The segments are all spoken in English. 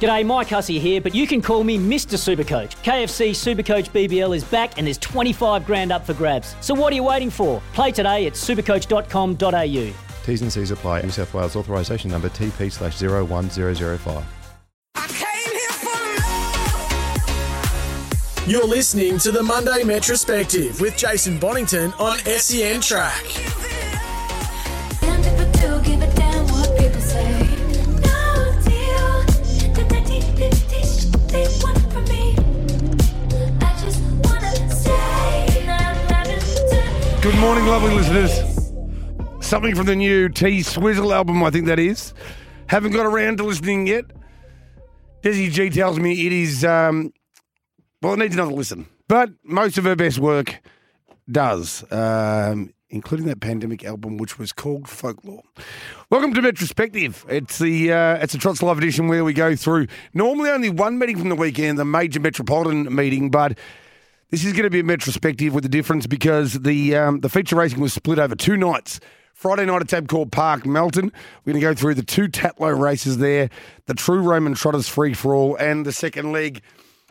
G'day, Mike Hussey here, but you can call me Mr. Supercoach. KFC Supercoach BBL is back and there's 25 grand up for grabs. So what are you waiting for? Play today at supercoach.com.au. T's and C's apply. New South Wales authorisation number TP slash 01005. You're listening to the Monday Metrospective with Jason Bonnington on SEN Track. Good morning, lovely listeners. Something from the new T Swizzle album, I think that is. Haven't got around to listening yet. Desi G tells me it is, um, well, it needs another listen. But most of her best work does, um, including that pandemic album, which was called Folklore. Welcome to Metrospective. It's the uh, it's a Trots Live edition where we go through normally only one meeting from the weekend, the major metropolitan meeting, but this is going to be a retrospective with the difference because the um, the feature racing was split over two nights. Friday night at Tabcorp Park, Melton. We're going to go through the two Tatlow races there, the True Roman Trotters Free for All, and the second leg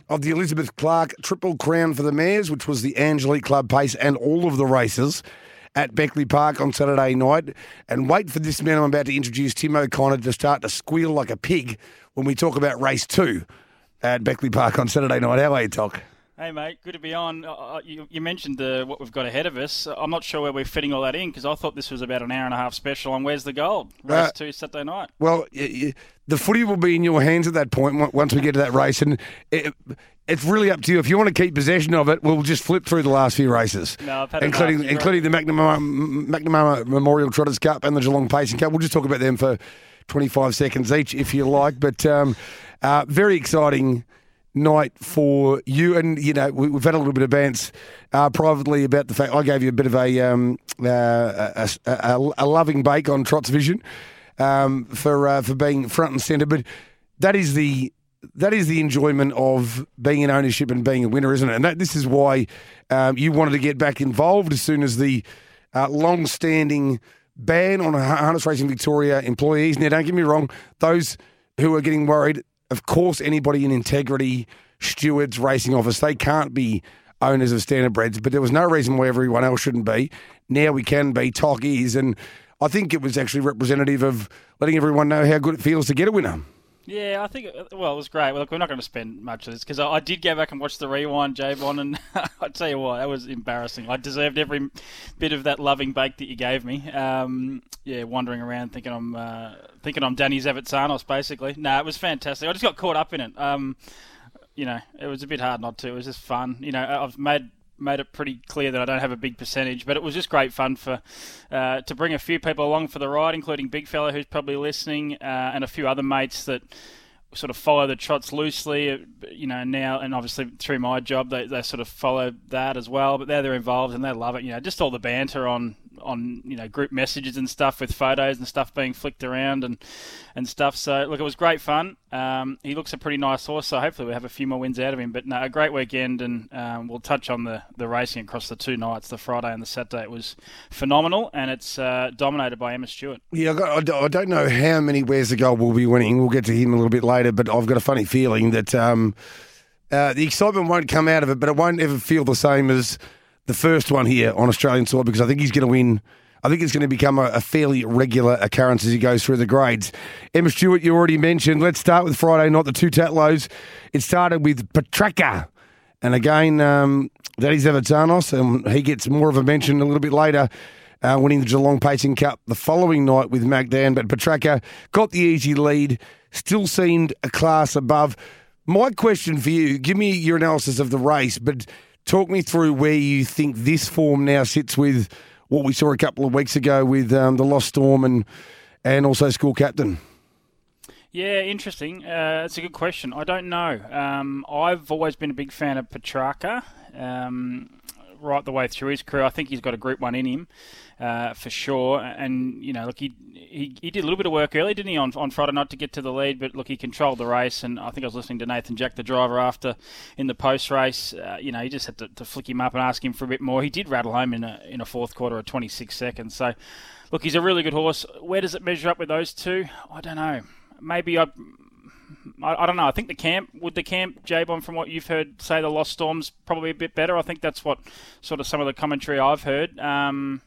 of the Elizabeth Clark Triple Crown for the Mares, which was the Angelique Club Pace and all of the races at Beckley Park on Saturday night. And wait for this man I'm about to introduce, Tim O'Connor, to start to squeal like a pig when we talk about race two at Beckley Park on Saturday night. How are you, Toc? Hey mate, good to be on. Uh, uh, you, you, mentioned the, what we've got ahead of us. I'm not sure where we're fitting all that in because I thought this was about an hour and a half special on Where's the Gold race uh, two Saturday night. Well, the footy will be in your hands at that point once we get to that race, and it, it's really up to you. If you want to keep possession of it, we'll just flip through the last few races, no, including including the McNamara, McNamara Memorial Trotters Cup and the Geelong Pacing Cup. We'll just talk about them for 25 seconds each, if you like. But um, uh, very exciting night for you. And, you know, we, have had a little bit of bants uh, privately about the fact I gave you a bit of a, um, uh, a, a, a, loving bake on Trots Vision um, for, uh, for being front and centre. But that is the. That is the enjoyment of being in ownership and being a winner, isn't it? And that, this is why um, you wanted to get back involved as soon as the uh, long-standing ban on harness racing Victoria employees. Now, don't get me wrong; those who are getting worried, of course, anybody in integrity, stewards, racing office, they can't be owners of standard standardbreds, but there was no reason why everyone else shouldn't be. Now we can be. Is, and I think it was actually representative of letting everyone know how good it feels to get a winner. Yeah, I think, well, it was great. Look, we're not going to spend much of this because I, I, did go back and watch the rewind, Javon, and I tell you what, that was embarrassing. I deserved every bit of that loving bake that you gave me. Um, yeah, wandering around thinking I'm uh, thinking I'm Danny Zavitsanos, basically. No, it was fantastic. I just got caught up in it. Um, you know, it was a bit hard not to. It was just fun. You know, I've made made it pretty clear that I don't have a big percentage, but it was just great fun for uh, to bring a few people along for the ride, including Big Fella, who's probably listening, uh, and a few other mates that sort of follow the trots loosely, uh, you know, now and obviously through my job they, they sort of follow that as well. But they're they're involved and they love it. You know, just all the banter on on you know group messages and stuff with photos and stuff being flicked around and and stuff. So look, it was great fun. Um, he looks a pretty nice horse, so hopefully we have a few more wins out of him. But no, a great weekend, and um, we'll touch on the the racing across the two nights, the Friday and the Saturday. It was phenomenal, and it's uh, dominated by Emma Stewart. Yeah, I, don't know how many the Gold will be winning. We'll get to him a little bit later, but I've got a funny feeling that. Um, uh, the excitement won't come out of it, but it won't ever feel the same as the first one here on Australian soil because I think he's going to win I think it's going to become a, a, fairly regular occurrence as he goes through the grades. Emma Stewart, you already mentioned. Let's start with Friday night, the two Tatlows. It started with Petracca. And again, um, that is Evertanos, and he gets more of a mention a little bit later. Uh, winning the Geelong Pacing Cup the following night with Magdan, but Petracca got the easy lead, still seemed a class above. My question for you give me your analysis of the race, but talk me through where you think this form now sits with what we saw a couple of weeks ago with um, the Lost Storm and and also school captain. Yeah, interesting. Uh, it's a good question. I don't know. Um, I've always been a big fan of Petracca. Um, right the way through his career, I think he's got a Group One in him uh, for sure. And you know, look, he, he he did a little bit of work early, didn't he, on on Friday night to get to the lead? But look, he controlled the race, and I think I was listening to Nathan Jack, the driver, after in the post race. Uh, you know, he just had to, to, flick him up and ask him for a bit more. He did rattle home in a in a fourth quarter of 26 seconds. So, look, he's a really good horse. Where does it measure up with those two? I don't know. Maybe I. I, I, don't know. I think the camp would the camp Jabon from what you've heard say the Lost Storms probably a bit better. I think that's what sort of some of the commentary I've heard. Um,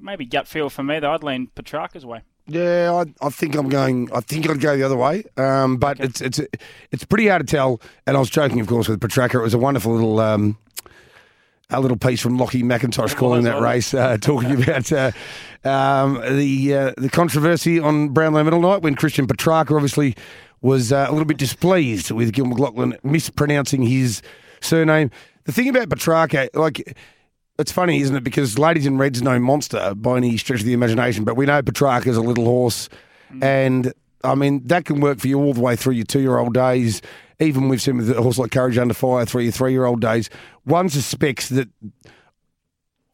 maybe gut feel for me though. I'd lean Petracca's way. Yeah, I, I, think I'm going. I think I'd go the other way. Um, but okay. it's it's it's pretty hard to tell. And I was joking, of course, with Petracca. It was a wonderful little um, a little piece from Lockie McIntosh calling that race, uh, talking about uh, um, the uh, the controversy on Brownlow Medal Night when Christian Petracca obviously was uh, a little bit displeased with Gil McLachlan mispronouncing his surname. The thing about Petracca, like it's funny, isn't it? Because Ladies in Red's no monster by any stretch of the imagination, but we know Petracca's a little horse, mm. and I mean that can work for you all the way through your two-year-old days. Even we've seen with a horse like Courage Under Fire through your three-year-old days. One suspects that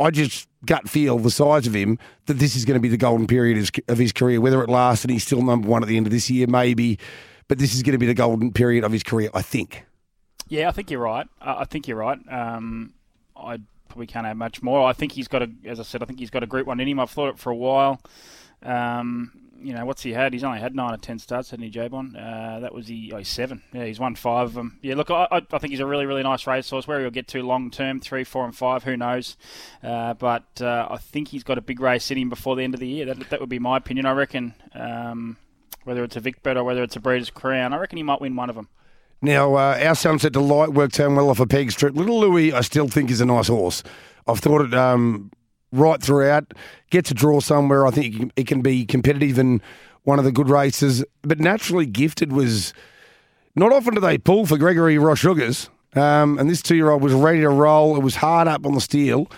I just gut feel the size of him that this is going to be the golden period of his career. Whether it lasts and he's still number one at the end of this year, maybe, but this is going to be the golden period of his career. I think. Yeah, I think you're right. I think you're right. Um, I probably can't add much more. I think he's got a, as I said, I think he's got a Group One in him. I've thought it for a while. Um, you know, what's he had? He's only had nine or ten starts, hasn't he, Jabon? Uh, that was the oh, seven. Yeah, he's won five of them. Yeah, look, I, I think he's a really, really nice racehorse. Where he'll get to long term, three, four, and five, who knows? Uh, but uh, I think he's got a big race in him before the end of the year. That, that would be my opinion. I reckon, um, whether it's a Vicbred or whether it's a Breeders' Crown, I reckon he might win one of them. Now, uh, our Sunset Delight worked down well off a peg strip. Little Louis, I still think, is a nice horse. I've thought it um, right throughout. Gets a draw somewhere. I think it can, be competitive and one of the good races. But naturally gifted was not often do they pull for Gregory Ross Sugars. Um, and this two year old was ready to roll. It was hard up on the steel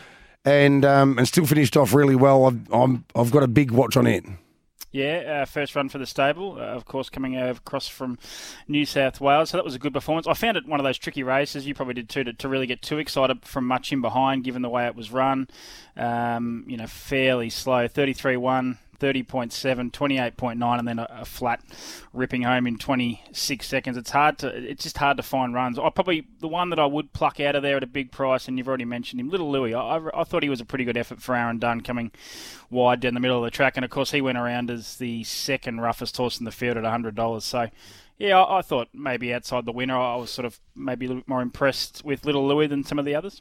and um, and still finished off really well. I've, I'm, I've got a big watch on it. Yeah, uh, first run for the stable, uh, of course, coming across from New South Wales. So that was a good performance. I found it one of those tricky races. You probably did too, to, to really get too excited from much in behind, given the way it was run. Um, you know, fairly slow. 33 1, 30.7, 28.9, and then a, a, flat ripping home in 26 seconds. It's hard to, it's just hard to find runs. I probably the one that I would pluck out of there at a big price, and you've already mentioned him, Little Louis. I, I, I thought he was a pretty good effort for Aaron Dunn coming wide down the middle of the track, and of course he went around as the second roughest horse in the field at $100. So yeah, I, I, thought maybe outside the winner, I was sort of maybe a little bit more impressed with Little Louis than some of the others.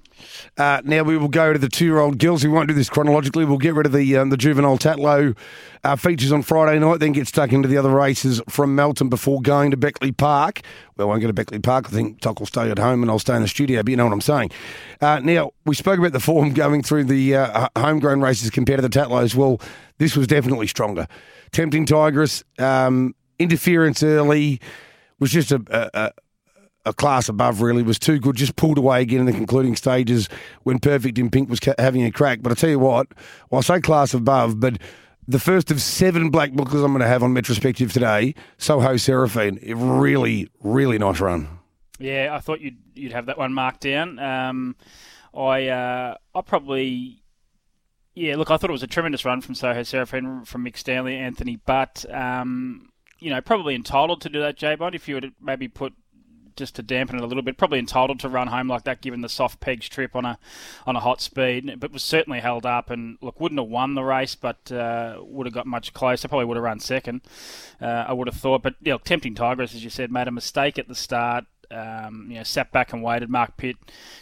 Uh, now we will go to the two-year-old girls. We won't do this chronologically. We'll get rid of the um, the juvenile Tatlow uh, features on Friday night, then get stuck into the other races from Melton before going to Beckley Park. We won't go to Beckley Park. I think Toc will stay at home and I'll stay in the studio, but you know what I'm saying. Uh, now, we spoke about the form going through the uh, homegrown races compared to the Tatlows. Well, this was definitely stronger. Tempting Tigress, um, interference early was just a, a, a, class above, really. Was too good, just pulled away again in the concluding stages when Perfect in Pink was having a crack. But I tell you what, well, I say class above, but the first of seven black bookers I'm going to have on Metrospective today, Soho Seraphine. A really, really nice run. Yeah, I thought you'd you'd have that one marked down. Um, I uh, I probably yeah, look, I thought it was a tremendous run from Soho Seraphine from Mick Stanley, Anthony, but um, you know, probably entitled to do that, J Bond, if you to maybe put just to dampen it a little bit. Probably entitled to run home like that, given the soft pegs trip on a on a hot speed. But was certainly held up and look wouldn't have won the race, but uh, would have got much closer. Probably would have run second. Uh, I would have thought. But you know, tempting Tigress, as you said, made a mistake at the start um, you know, sat back and waited. Mark Pitt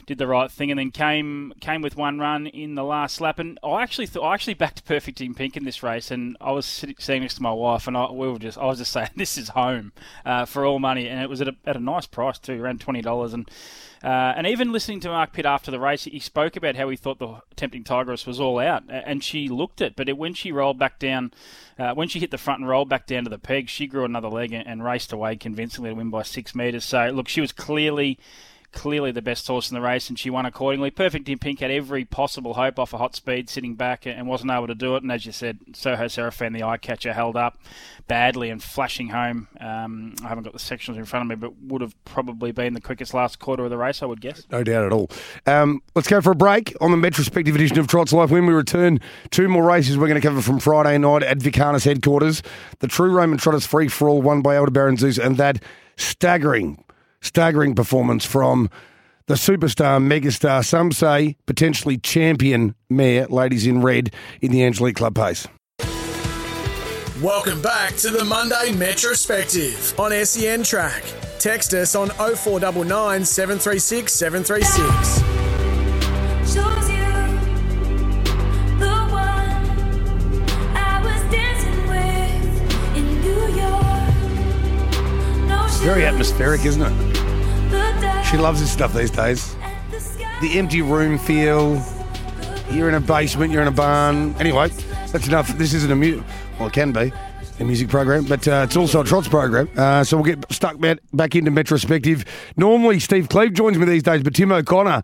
did the right thing, and then came came with one run in the last lap. And I actually thought I actually backed Perfect in Pink in this race, and I was sitting next to my wife, and I we were just I was just saying this is home uh, for all money, and it was at a, at a nice price too, around twenty dollars, and uh, and even listening to Mark Pitt after the race, he spoke about how he thought the Tempting Tigress was all out, and she looked it. But it, when she rolled back down, uh, when she hit the front and rolled back down to the peg, she grew another leg and, and raced away convincingly to win by six metres. So, look, she was clearly clearly the best horse in the race, and she won accordingly. Perfect in Pink had every possible hope off a hot speed, sitting back, and wasn't able to do it. And as you said, Soho Seraphin, the eye catcher, held up badly and flashing home. Um, I haven't got the sections in front of me, but would have probably been the quickest last quarter of the race, I would guess. No doubt at all. Um, let's go for a break on the retrospective edition of Trot's Life. When we return, two more races we're going to cover from Friday night at Vicarnas headquarters. The True Roman Trotters Free for All, won by Aldebaran Zeus, and that staggering, staggering performance from the superstar, megastar, some say potentially champion mare, ladies in red, in the Angelique Club pace. Welcome back to the Monday Metrospective on SEN Track. Text us on 0499 736 736. Very atmospheric, isn't it? She loves this stuff these days. the empty room feel. You're in a basement, you're in a barn. Anyway, that's enough. This isn't a music. Well, it can be a music program, but uh, it's also a trots program. Uh, so we'll get stuck back, into Metrospective. Normally, Steve Cleve joins me these days, but Tim O'Connor,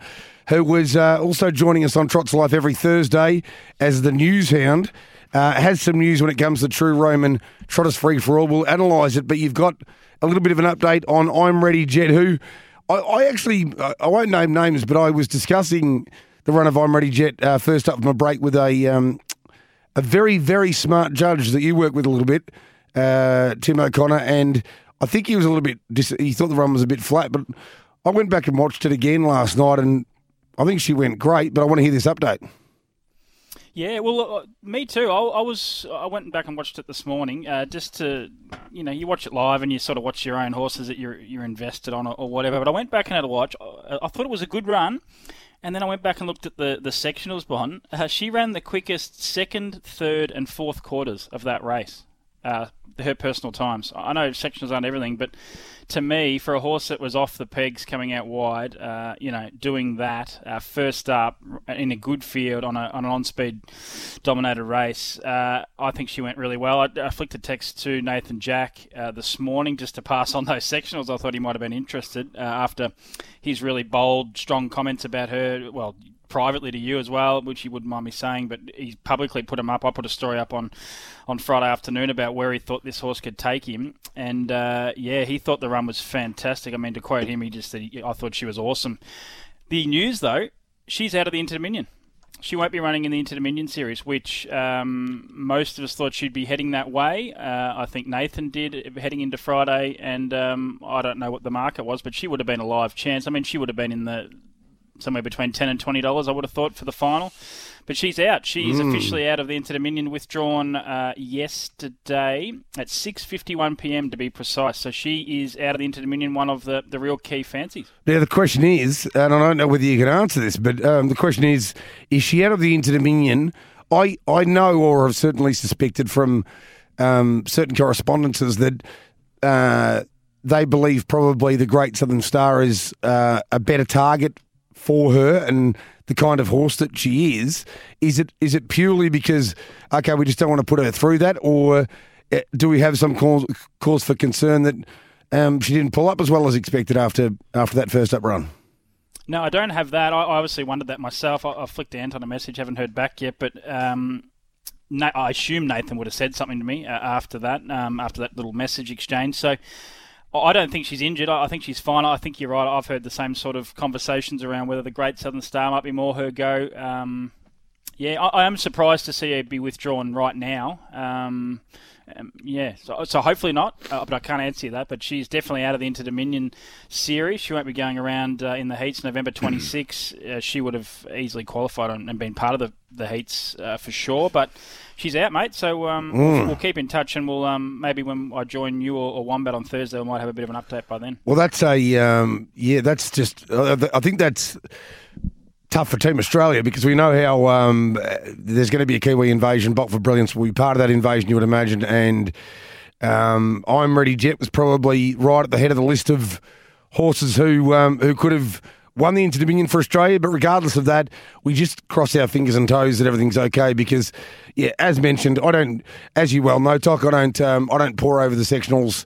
who was uh, also joining us on Trots Life every Thursday as the news hound, uh, has some news when it comes to True Roman Trotters Free for All. We'll analyse it, but you've got a little bit of an update on I'm Ready Jet, who I, I actually, I, won't name names, but I was discussing the run of I'm Ready Jet uh, first up from a break with a um, a very very smart judge that you work with a little bit, uh, Tim O'Connor, and I think he was a little bit. Dis- he thought the run was a bit flat, but I went back and watched it again last night, and I think she went great. But I want to hear this update. Yeah, well, uh, me too. I, I was I went back and watched it this morning, uh, just to you know you watch it live and you sort of watch your own horses that you're you're invested on or, or whatever. But I went back and had a watch. I, I thought it was a good run, and then I went back and looked at the the sectionals behind. Uh, she ran the quickest second, third, and fourth quarters of that race. Her personal times. I know sectionals aren't everything, but to me, for a horse that was off the pegs coming out wide, uh, you know, doing that uh, first up in a good field on, a, on an on-speed dominated race, uh, I think she went really well. I, I flicked a text to Nathan Jack uh, this morning just to pass on those sectionals. I thought he might have been interested uh, after his really bold, strong comments about her. Well, privately to you as well, which he wouldn't mind me saying, but he publicly put him up. I put a story up on, on Friday afternoon about where he thought this horse could take him, and uh, yeah, he thought the run was fantastic. I mean, to quote him, he just said, "I thought she was awesome." The news, though, she's out of the Inter Dominion. She won't be running in the Inter Dominion series, which um, most of us thought she'd be heading that way. Uh, I think Nathan did heading into Friday, and um, I don't know what the market was, but she would have been a live chance. I mean, she would have been in the somewhere between ten and twenty dollars. I would have thought for the final, but she's out. She is officially out of the Inter Dominion, withdrawn uh, yesterday at six fifty one p.m. to be precise. So she is out of the Inter Dominion, one of the, the real key fancies. Now the question is, and I don't know whether you can answer this, but um, the question is: Is she out of the Inter Dominion? I I know, or have certainly suspected from um, certain correspondences that. Uh, they believe probably the Great Southern Star is uh, a better target for her and the kind of horse that she is. Is it is it purely because okay, we just don't want to put her through that, or uh, do we have some cause, cause for concern that um, she didn't pull up as well as expected after after that first up run? No, I don't have that. I obviously wondered that myself. I, I flicked Ant on a message, haven't heard back yet, but um, I assume Nathan would have said something to me uh, after that, um, after that little message exchange. So I don't think she's injured. I think she's fine. I think you're right. I've heard the same sort of conversations around whether the Great Southern Star might be more her go. Um, yeah, I, I am surprised to see her be withdrawn right now. Um, um, yeah, so, so hopefully not, uh, but I can't answer you that. But she's definitely out of the Inter Dominion series. She won't be going around uh, in the heats November 26. uh, she would have easily qualified and, and been part of the, the heats uh, for sure. But she's out, mate. So um, we'll, we'll keep in touch, and we'll um, maybe when I join you or, or Wombat on Thursday, we might have a bit of an update by then. Well, that's a um, yeah. That's just. Uh, I think that's tough for Team Australia because we know how um, there's going to be a Kiwi invasion. Bolt for Brilliance will be part of that invasion, you would imagine. And um, I'm Ready Jet was probably right at the head of the list of horses who um, who could have won the Inter Dominion for Australia. But regardless of that, we just cross our fingers and toes that everything's okay because, yeah, as mentioned, I don't, as you well know, Toc, I don't, um, I don't pour over the sectionals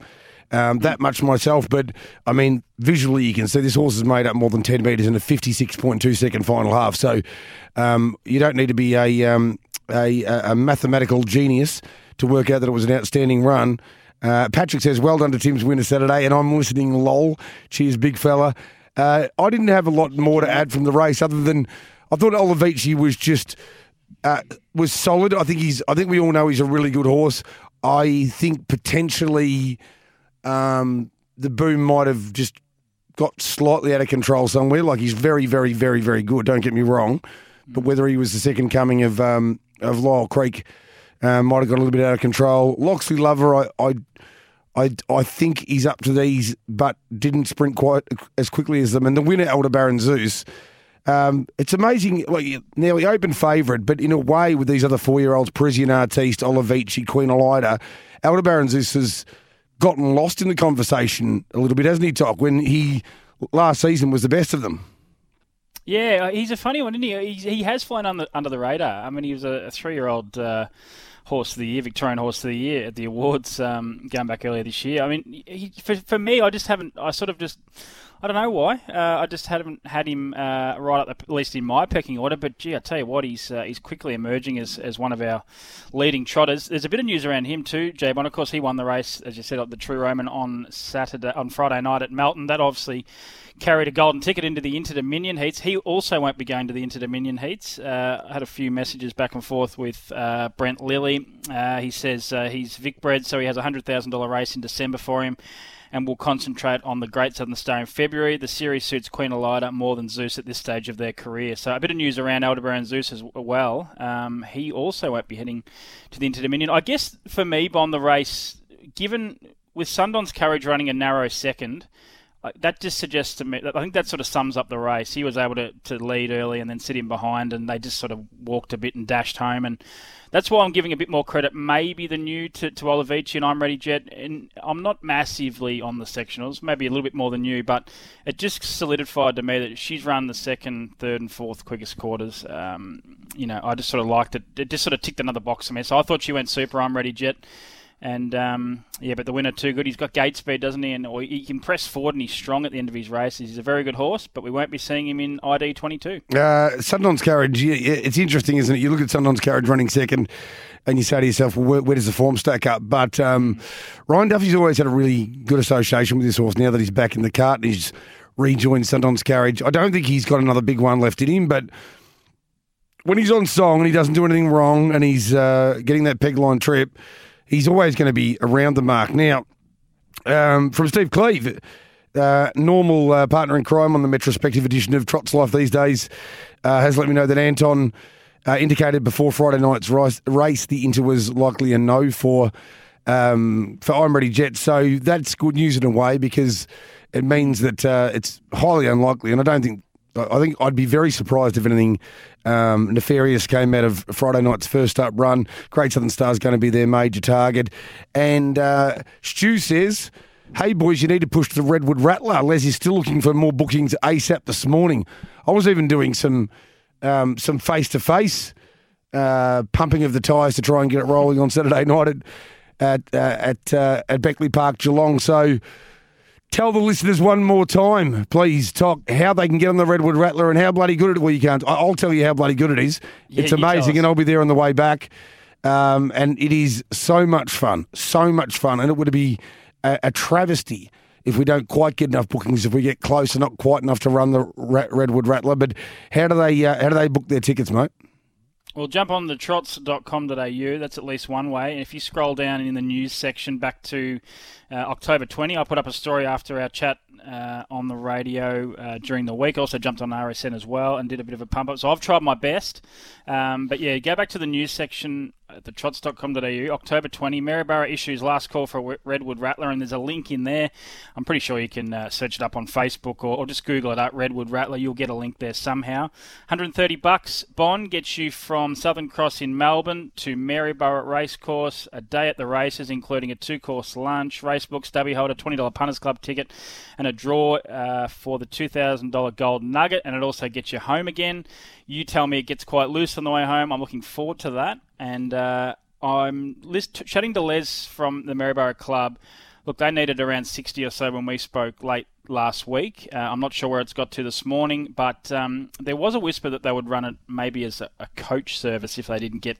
um, that much myself, but I mean, visually you can see this horse has made up more than 10 metres in a 56.2 second final half. So um, you don't need to be a, um, a, a mathematical genius to work out that it was an outstanding run. Uh, Patrick says, well done to Tim's winner Saturday, and I'm listening lol. Cheers, big fella. Uh, I didn't have a lot more to add from the race other than I thought Olivici was just uh, was solid. I think he's. I think we all know he's a really good horse. I think potentially um, the boom might have just got slightly out of control somewhere. Like he's very, very, very, very good. Don't get me wrong, but whether he was the second coming of um, of Lyle Creek um, might have got a little bit out of control. Loxley Lover, I, I, I, I think he's up to these, but didn't sprint quite as quickly as them. And the winner, Aldebaran Zeus. Um, it's amazing. Like he open favourite, but in a way, with these other four-year-olds, Parisian Artiste, Olivici, Queen Elida, Aldebaran Zeus has gotten lost in the conversation a little bit, hasn't he, Toc? When he last season was the best of them. Yeah, uh, he's a funny one, isn't he? He's, he has flown under, under the radar. I mean, he was a, a three-year-old uh, horse of the year, Victorian horse of the year at the awards um, going back earlier this year. I mean, he, for, for me, I just haven't. I sort of just. I don't know why. Uh, I just haven't had him uh, right up, the, at least in my pecking order. But gee, I tell you what, he's uh, he's quickly emerging as, as one of our leading trotters. There's a bit of news around him too, Jay Bond. Of course, he won the race, as you said, at the True Roman on Saturday, on Friday night at Melton. That obviously carried a golden ticket into the Inter Dominion heats. He also won't be going to the Inter Dominion heats. Uh, I had a few messages back and forth with uh, Brent Lilley. Uh, he says he's Vic bred, so he has a hundred thousand dollar race in December for him. And will concentrate on the Great Southern Star in February. The series suits Queen Elida more than Zeus at this stage of their career. So a bit of news around Aldebaran Zeus as well. Um, he also won't be heading to the Inter Dominion. I guess for me, Bond, the race, given with Sundon's Courage running a narrow second, that just suggests to me. I think that sort of sums up the race. He was able to, to lead early and then sit in behind, and they just sort of walked a bit and dashed home. And that's why I'm giving a bit more credit, maybe than you, to, to Olivici and I'm Ready Jet. And I'm not massively on the sectionals, maybe a little bit more than you, but it just solidified to me that she's run the second, third, and fourth quickest quarters. Um, you know, I just sort of liked it. It just sort of ticked another box for me. So I thought she went super. I'm Ready Jet. And um, yeah, but the winner too good. He's got gate speed, doesn't he? And he can press forward, and he's strong at the end of his races. He's a very good horse, but we won't be seeing him in ID twenty two. Uh, Sundon's Courage, it's interesting, isn't it? You look at Sundon's Courage running second, and you say to yourself, well, where, where does the form stack up? But um, Ryan Duffy's always had a really good association with this horse now that he's back in the cart and he's rejoined Sundon's Courage. I don't think he's got another big one left in him, but when he's on song and he doesn't do anything wrong and he's uh, getting that peg line trip, he's always going to be around the mark. Now, um, from Steve Cleve, uh, normal uh, partner in crime on the retrospective edition of Trot's Life these days, uh, has let me know that Anton uh, indicated before Friday night's race, the Inter was likely a no for um, for I'm Ready Jet. So that's good news in a way because it means that uh, it's highly unlikely, and I don't think. I think I'd be very surprised if anything um, nefarious came out of Friday night's first up run. Great Southern Star's going to be their major target. And uh, Stu says, Hey boys, you need to push the Redwood Rattler. Les is still looking for more bookings ASAP this morning. I was even doing some um, some face to face pumping of the tyres to try and get it rolling on Saturday night at at uh, at, uh, at Beckley Park, Geelong. So tell the listeners one more time, please, talk how they can get on the Redwood Rattler and how bloody good it. Well, you can't. I'll tell you how bloody good it is. Yeah, it's amazing, and I'll be there on the way back. Um, and it is so much fun, so much fun, and it would be a, a travesty if we don't quite get enough bookings. If we get close and not quite enough to run the Ra- Redwood Rattler, but how do they uh, how do they book their tickets, mate? Well, jump on the trots.com.au. That's at least one way. And if you scroll down in the news section back to uh, October 20, I put up a story after our chat uh, on the radio uh, during the week. Also jumped on RSN as well and did a bit of a pump up. So I've tried my best. Um, but yeah, go back to the news section at the trots.com.au. October 20, Maryborough issues last call for Redwood Rattler, and there's a link in there. I'm pretty sure you can uh, search it up on Facebook or, or just Google it up, Redwood Rattler. You'll get a link there somehow. 130 bucks. Bond gets you from Southern Cross in Melbourne to Maryborough Racecourse, a day at the races, including a two-course lunch, racebook, stubby holder, $20 punters club ticket, and a draw uh, for the $2,000 gold nugget, and it also gets you home again. You tell me it gets quite loose on the way home. I'm looking forward to that, and uh, I'm list- chatting to Les from the Maryborough Club look, they needed around 60 or so when we spoke late last week. Uh, I'm not sure where it's got to this morning, but um, there was a whisper that they would run it maybe as a, a coach service if they didn't get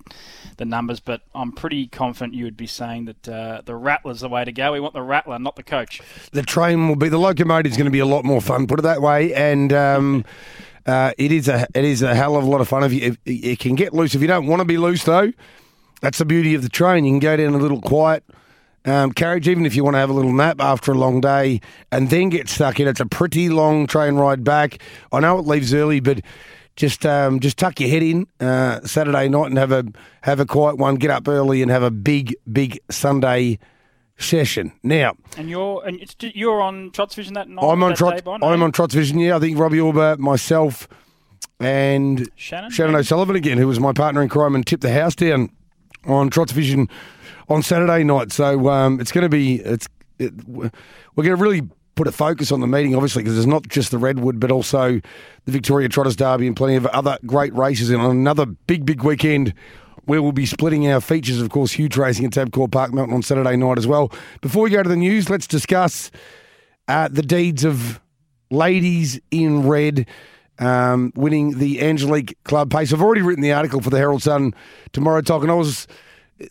the numbers. But I'm pretty confident you would be saying that uh, the Rattler's the way to go. We want the Rattler, not the coach. The train will be the locomotive is going to be a lot more fun. Put it that way, and. Um, Uh, it is a it is a hell of a lot of fun. If you it can get loose, if you don't want to be loose though, that's the beauty of the train. You can go down a little quiet um, carriage, even if you want to have a little nap after a long day, and then get stuck in. It's a pretty long train ride back. I know it leaves early, but just um, just tuck your head in uh, Saturday night and have a have a quiet one. Get up early and have a big big Sunday session. Now. And you're and it's, you're on Trots Vision that night. I'm on that Trot. I'm on Trots Vision. Yeah, I think Robbie Auber, myself, and Shannon. Shannon? O'Sullivan again, who was my partner in crime and tipped the house down on Trots Vision on Saturday night. So um, it's going to be it's it, we're going to really put a focus on the meeting, obviously, because it's not just the Redwood, but also the Victoria Trotters Derby and plenty of other great races. And on another big, big weekend. where we'll be splitting our features, of course, huge racing at Tabcorp Park Melton on Saturday night as well. Before we go to the news, let's discuss uh, the deeds of ladies in red um, winning the Angelique Club Pace. I've already written the article for the Herald Sun tomorrow talk, and I was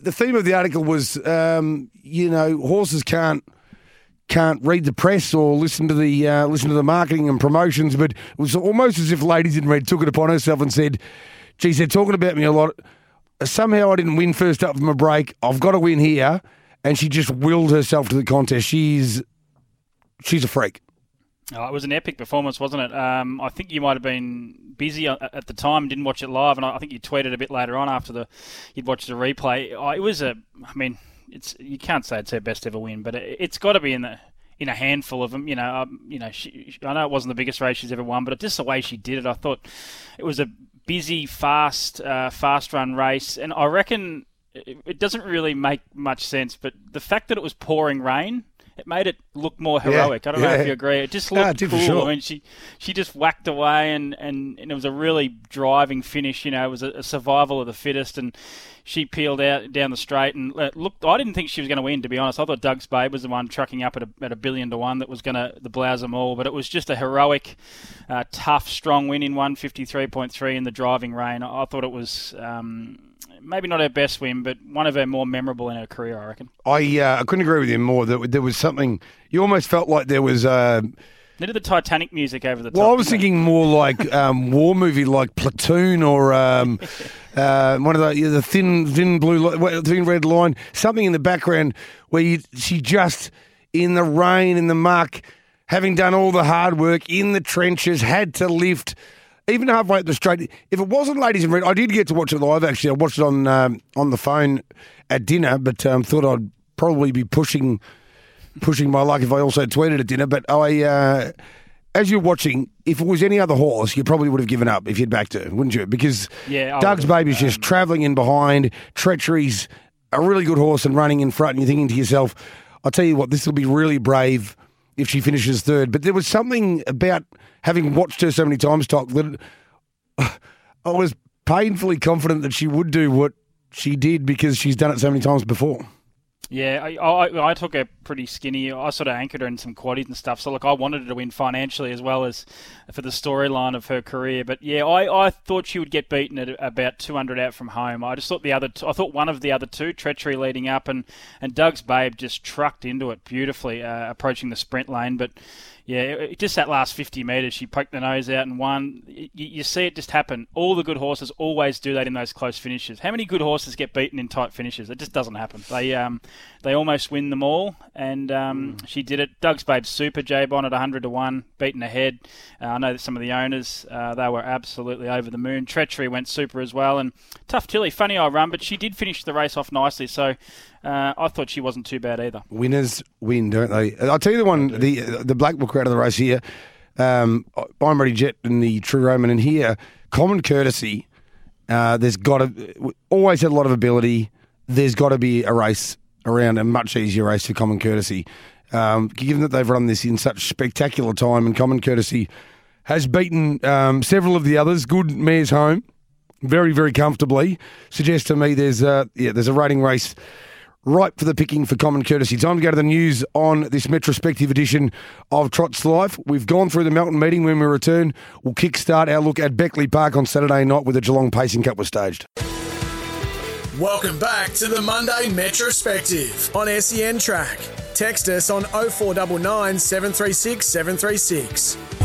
the theme of the article was um, you know horses can't can't read the press or listen to the uh, listen to the marketing and promotions, but it was almost as if ladies in red took it upon herself and said, "Geez, they're talking about me a lot. Somehow I didn't win first up from a break. I've got to win here." And she just willed herself to the contest. She's she's a freak. Oh, it was an epic performance, wasn't it? Um, I think you might have been busy at at the time, didn't watch it live, and I think you tweeted a bit later on after the you'd watched the replay. It was a, I mean, it's you can't say it's her best ever win, but it, it's got to be in the in a handful of them. You know, um, you know, she, I know it wasn't the biggest race she's ever won, but just the way she did it, I thought it was a busy, fast, uh, fast run race, and I reckon it doesn't really make much sense. But the fact that it was pouring rain. It made it look more Yeah, heroic. I don't know if you agree. It just looked cool. sure. I mean, she she just whacked away, and, and, and it was a really driving finish. You know, it was a, a survival of the fittest, and she peeled out down the straight and looked. I didn't think she was going to win, to be honest. I thought Doug's Babe was the one trucking up at a, at a billion to one that was going to the blouse them all, but it was just a heroic, uh, tough, strong win in one fifty three point three in the driving rain. I, I thought it was. Um, Maybe not her best win, but one of her more memorable in her career, I reckon. I uh, I couldn't agree with you more. That there was something you almost felt like there was. Uh, Needed the Titanic music over the top. well, I was thinking more like um, war movie, like Platoon or um, uh, one of the the thin thin blue li- thin red line. Something in the background where you, she just in the rain in the muck, having done all the hard work in the trenches, had to lift. Even halfway up the straight, if it wasn't Ladies in Red, I did get to watch it live. Actually, I watched it on um, on the phone at dinner, but um, thought I'd probably be pushing pushing my luck if I also tweeted at dinner. But I, uh, as you're watching, if it was any other horse, you probably would have given up if you'd backed her, wouldn't you? Because Yeah, Doug's baby's just travelling in behind. Treachery's a really good horse and running in front, and you're thinking to yourself, I'll tell you what, this will be really brave if she finishes third. But there was something about having watched her so many times, Talk, that I was painfully confident that she would do what she did because she's done it so many times before. Yeah, I, I, I took her pretty skinny. I sort of anchored her in some quaddies and stuff. So, look, I wanted her to win financially as well as for the storyline of her career. But yeah, I, I thought she would get beaten at about 200 out from home. I just thought the other, t- I thought one of the other two, Treachery leading up, and and Doug's Babe just trucked into it beautifully, uh, approaching the sprint lane. But yeah, it- just that last 50 metres, she poked the nose out and won. You, you see it just happen. All the good horses always do that in those close finishes. How many good horses get beaten in tight finishes? It just doesn't happen. They um, they almost win them all, and um, she did it. Doug's Babe Super, J Bon at 100 to 1, beaten ahead. Uh, I know that some of the owners, uh, they were absolutely over the moon. Treachery went super as well, and Tough Tilly, funny I run, but she did finish the race off nicely, so uh, I thought she wasn't too bad either. Winners win, don't they? I'll tell you the one, the the black book out of the race here. Um, I'm ready jet in the True Roman, and here common courtesy. Uh, there's got to always had a lot of ability. There's got to be a race around a much easier race for common courtesy. Um, given that they've run this in such spectacular time, and common courtesy has beaten um, several of the others. Good mares home, very very comfortably. Suggests to me there's a yeah there's a rating race ripe for the picking for common courtesy. Time to go to the news on this retrospective edition of Trot's Life. We've gone through the Melton meeting. When we return, we'll kickstart our look at Beckley Park on Saturday night where the Geelong Pacing Cup was staged. Welcome back to the Monday Metrospective on SEN Track. Text us on 0499 736 736.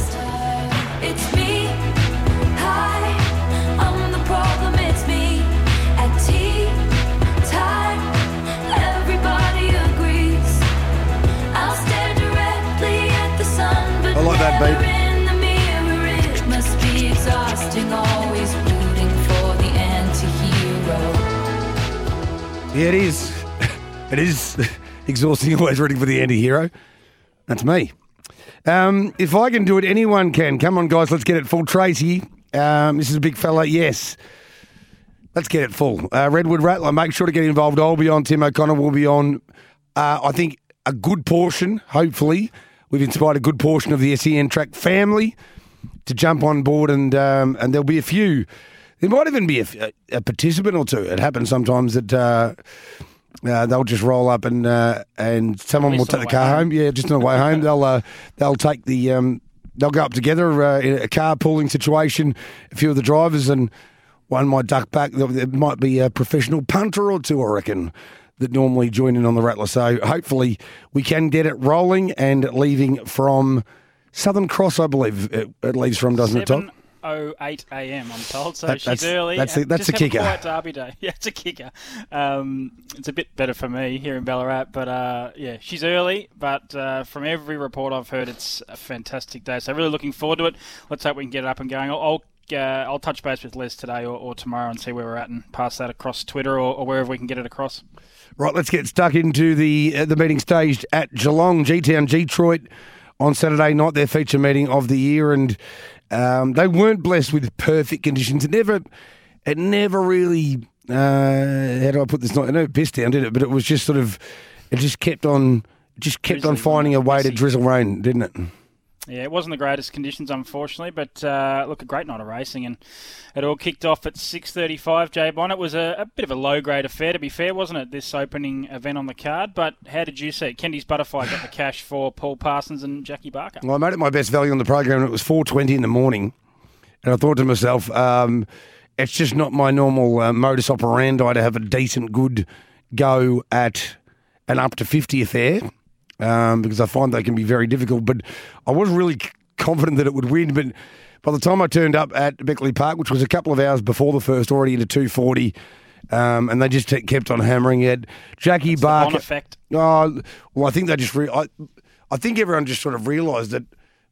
Yeah, it is. It is exhausting, always rooting for the anti hero. That's me. Um, if I can do it, anyone can. Come on, guys, let's get it full. Tracy, um, this is a big fella. Yes. Let's get it full. Uh, Redwood Rattler, make sure to get involved. I'll be on. Tim O'Connor will be on. Uh, I think a good portion, hopefully, we've inspired a good portion of the SEN track family to jump on board, and um, and there'll be a few. There might even be a, a participant or two. It happens sometimes that uh, uh, they'll just roll up and uh, and someone will take the the car home. home. Yeah, just on the way home, they'll uh, they'll take the um, they'll go up together uh, in a carpooling situation. A few of the drivers and one might duck back. There might be a professional punter or two, I reckon. That normally join in on the Rattler. So hopefully we can get it rolling and leaving from Southern Cross, I believe it, it leaves from, doesn't it, Todd? 7.08 a.m., I'm told. So That- she's that's- early. that's the- that's just the have a kicker. quiet derby day. Yeah, it's a kicker. Um, it's a bit better for me here in Ballarat. But uh, yeah, she's early. But uh, from every report I've heard, it's a fantastic day. So really looking forward to it. Let's hope we can get it up and going. I'll, I'll uh, I'll touch base with Les today or, or tomorrow and see where we're at and pass that across Twitter or, or wherever we can get it across. Right, let's get stuck into the uh, the meeting staged at Geelong, G Town, Detroit on Saturday night. Their feature meeting of the year, and um, they weren't blessed with perfect conditions. It never, it never really. Uh, how do I put this? Not, I know it pissed down, did it? But it was just sort of, it just kept on, just kept on finding a way to drizzle rain, didn't it? Yeah, it wasn't the greatest conditions, unfortunately, but uh, look, a great night of racing, and it all kicked off at 6:35. Jay Bonnet It was a, a bit of a low-grade affair, to be fair, wasn't it? This opening event on the card, but how did you see it? Kendy's Butterfly got the cash for Paul Parsons and Jackie Barker. Well, I made it my best value on the program, it was four twenty in the morning, and I thought to myself, um, it's just not my normal uh, modus operandi to have a decent, good go at an up to fifty affair, um, because I find they can be very difficult. But I was really confident that it would win, but. By the time I turned up at Beckley Park, which was a couple of hours before the first, already into 240, um, and they just t- kept on hammering it. Jackie Bond Barker. effect. Oh, well, I think they just. Re- I, I think everyone just sort of realised that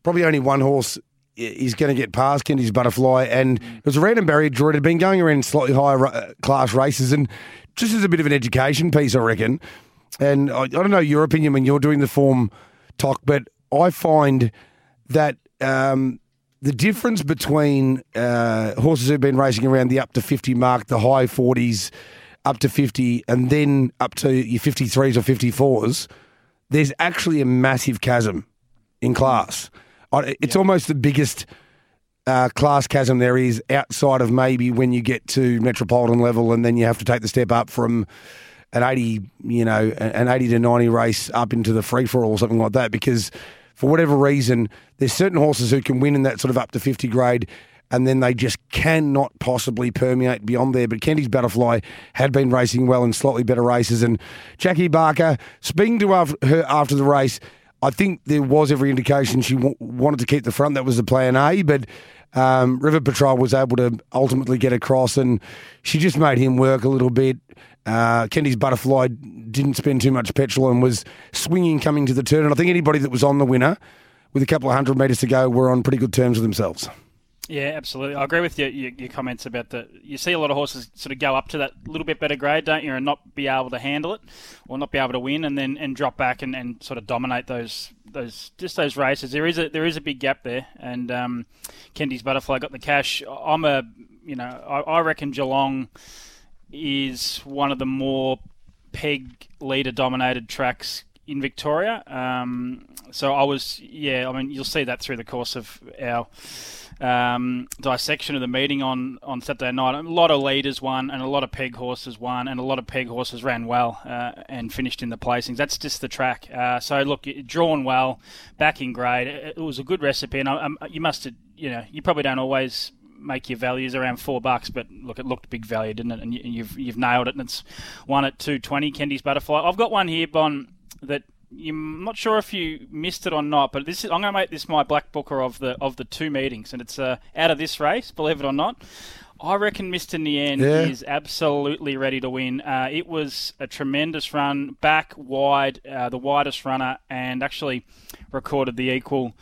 probably only one horse is going to get past Kendy's Butterfly, and it was a random barrier draw. It had been going around slightly higher uh, class races, and just as a bit of an education piece, I reckon. And I, I don't know your opinion when you're doing the form talk, but I find that. Um, the difference between uh, horses who've been racing around the up to 50 mark, the high 40s, up to 50, and then up to your 53s or 54s, there's actually a massive chasm in class. I- It's almost the biggest uh, class chasm there is outside of maybe when you get to metropolitan level and then you have to take the step up from an 80, you know, an 80 to 90 race up into the free for all or something like that because for whatever reason, there's certain horses who can win in that sort of up to 50 grade and then they just cannot possibly permeate beyond there. But Kenty's Butterfly had been racing well in slightly better races. And Jackie Barker, speaking to her after the race, I think there was every indication she w- wanted to keep the front. That was the plan A, but um, River Patrol was able to ultimately get across, and she just made him work a little bit. Uh, Kenty's Butterfly didn't spend too much petrol and was swinging coming to the turn. And I think anybody that was on the winner with a couple of hundred metres to go were on pretty good terms with themselves. Yeah, absolutely. I agree with your, your, your comments about the. You see a lot of horses sort of go up to that little bit better grade, don't you, and not be able to handle it, or not be able to win, and then and drop back and, and sort of dominate those those just those races. There is a there is a big gap there, and um, Kenty's Butterfly got the cash. I'm a you know I, I reckon Geelong is one of the more peg leader dominated tracks in Victoria. Um, so I was, yeah, I mean, you'll see that through the course of our um, dissection of the meeting on, on Saturday night. A lot of leaders won, and a lot of peg horses won, and a lot of peg horses ran well uh, and finished in the placings. That's just the track. Uh, so look, drawn well, back in grade. It, was a good recipe, and I, um, you must, have, you know, you probably don't always make your values around four bucks, but look, it looked big value, didn't it? And you, you've you've nailed it, and it's one at two twenty. Kendy's butterfly. I've got one here, Bon, that. I'm not sure if you missed it or not, but this is, I'm going to make this my black booker of the of the two meetings, and it's uh, out of this race, believe it or not. I reckon Mr. Nien Yeah. is absolutely ready to win. Uh, it was a tremendous run, back wide, uh, the widest runner, and actually recorded the equal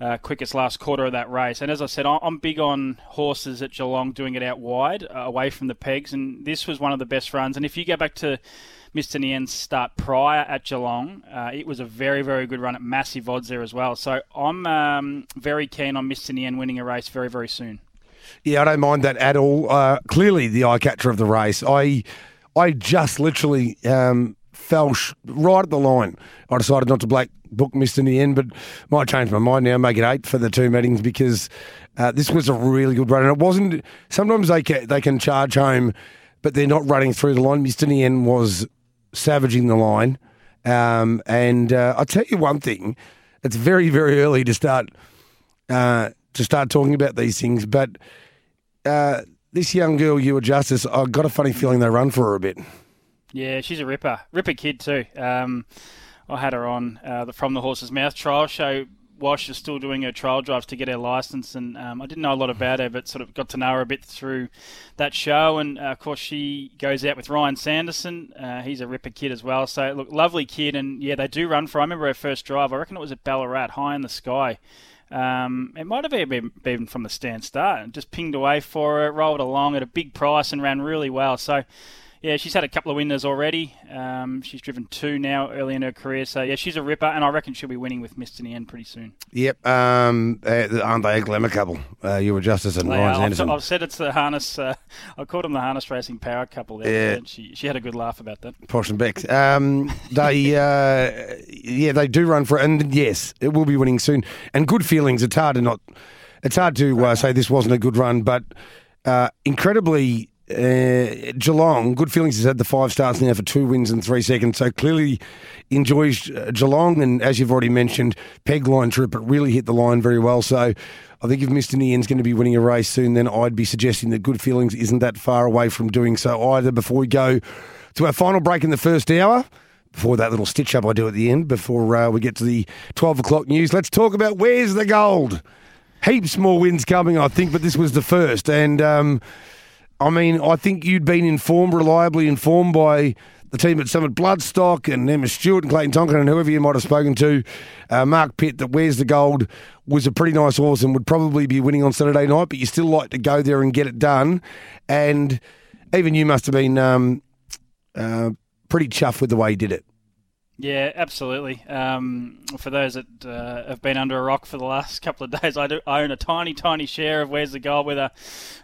uh, quickest last quarter of that race. And as I said, I'm big on horses at Geelong doing it out wide, uh, away from the pegs, and this was one of the best runs. And if you go back to Mr. Nien's start prior at Geelong, uh, it was a very, very good run at massive odds there as well. So I'm um, very keen on Mr. Nien winning a race very, very soon. Yeah, I don't mind that at all. Uh, clearly, the eye catcher of the race. I, I just literally um, fell sh- right at the line. I decided not to black book Mister in the end, but might change my mind now. Make it eight for the two meetings because uh, this was a really good run, and it wasn't. Sometimes they can they can charge home, but they're not running through the line. Mister end was savaging the line, um, and uh, I'll tell you one thing: it's very very early to start uh, to start talking about these things, but uh, this young girl, you were Justice, I've got a funny feeling they run for her a bit. Yeah, she's a ripper, ripper kid too. Um, I had her on uh, the From the Horse's Mouth trial show. Wash is still doing her trial drives to get her license, and um, I didn't know a lot about her, but sort of got to know her a bit through that show. And uh, of course, she goes out with Ryan Sanderson. Uh, he's a ripper kid as well. So look, lovely kid, and yeah, they do run for. I remember her first drive. I reckon it was at Ballarat, high in the sky. Um, it might have been, been from the stand start and just pinged away for her, rolled along at a big price and ran really well. So, yeah, she's had a couple of winners already. Um, she's driven two now early in her career. So, yeah, she's a ripper, and I reckon she'll be winning with Mr. Nien pretty soon. Yep, um, uh, aren't they a glamour couple? Uh, you Justice and Ryan I've. I've said it's the harness. Uh, I called them the harness racing power couple there. Yeah. and She, she had a good laugh about that. Posh and Becks. Um, they, uh, yeah, they do run for it, and yes, it will be winning soon. And good feelings. It's hard to not. It's hard to uh, say this wasn't a good run, but uh, incredibly. Uh, Geelong, good feelings has had the five stars now for two wins and three seconds. So clearly enjoys uh, Geelong, and as you've already mentioned, peg line trip, it really hit the line very well. So I think if Mr. Nien's going to be winning a race soon, then I'd be suggesting that good feelings isn't that far away from doing so either. Before we go to our final break in the first hour, before that little stitch up I do at the end, before uh, we get to the 12 o'clock news, let's talk about where's the gold. Heaps more wins coming, I think, but this was the first. And um, I mean, I think you'd been informed, reliably informed by the team at Summit Bloodstock and Emma Stewart and Clayton Tonkin and whoever you might have spoken to, uh, Mark Pitt, that Where's the Gold was a pretty nice horse and would probably be winning on Saturday night, but you still like to go there and get it done. And even you must have been um, uh, pretty chuffed with the way he did it. Yeah, absolutely. Um, for those that uh, have been under a rock for the last couple of days, I do own a tiny, tiny share of Where's the Gold with a,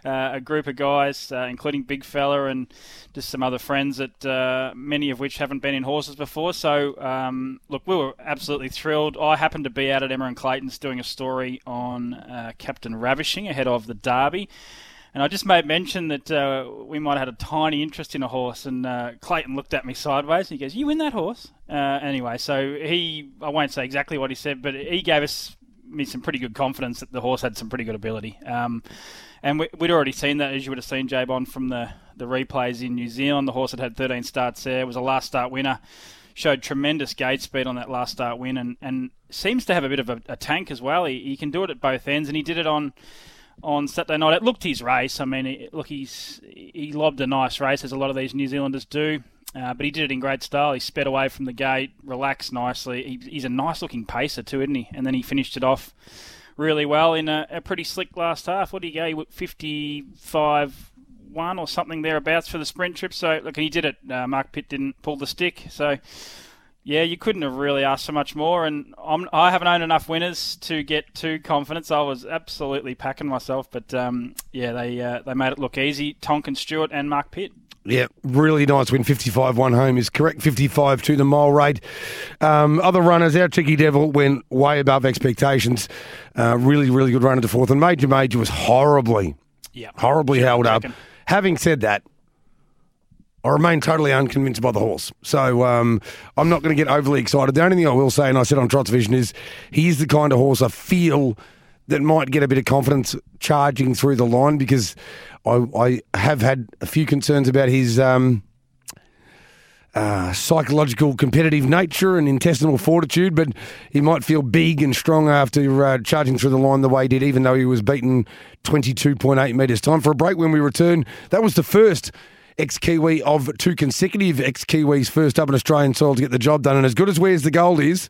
uh, a group of guys, uh, including Big Fella and just some other friends that uh, many of which haven't been in horses before. So, um, look, we were absolutely thrilled. I happened to be out at Emma and Clayton's doing a story on uh, Captain Ravishing ahead of the Derby. And I just made mention that uh, we might have had a tiny interest in a horse, and uh, Clayton looked at me sideways. And he goes, "You win that horse?" Uh, anyway, so he—I won't say exactly what he said, but he gave us me some pretty good confidence that the horse had some pretty good ability. Um, and we, we'd already seen that, as you would have seen, Jabon, from the the replays in New Zealand. The horse had had 13 starts there, was a last start winner showed tremendous gate speed on that last start win and, and seems to have a bit of a, a tank as well. He, he can do it at both ends, and he did it on on Saturday night. It looked his race. I mean, it, look, he's he lobbed a nice race, as a lot of these New Zealanders do. Uh, but he did it in great style. He sped away from the gate, relaxed nicely. He, he's a nice looking pacer too, isn't he? And then he finished it off really well in a, a pretty slick last half. What did he go? 55 1 or something thereabouts for the sprint trip. So, look, he did it. Uh, Mark Pitt didn't pull the stick. So, Yeah, you couldn't have really asked for much more, and I'm, I haven't owned enough winners to get too confident. I was absolutely packing myself, but um, yeah, they uh, they made it look easy. Tonkin Stewart and Mark Pitt. Yeah, really nice win. 55 1 home is correct. 55 to the mile rate. Um, other runners, our Tricky Devil went way above expectations. Uh, really, really good run into fourth. And Major Major was horribly, Yeah, horribly held up. Having said that, I remain totally unconvinced by the horse. So um, I'm not going to get overly excited. The only thing I will say, and I said on Trots Vision, is he is the kind of horse I feel that might get a bit of confidence charging through the line because I, I have had a few concerns about his. Um, uh, psychological competitive nature and intestinal fortitude, but he might feel big and strong after uh, charging through the line the way he did, even though he was beaten 22.8 metres. Time for a break when we return. That was the first ex Kiwi of two consecutive ex Kiwis first up in Australian soil to get the job done. And as good as Where's the Gold is,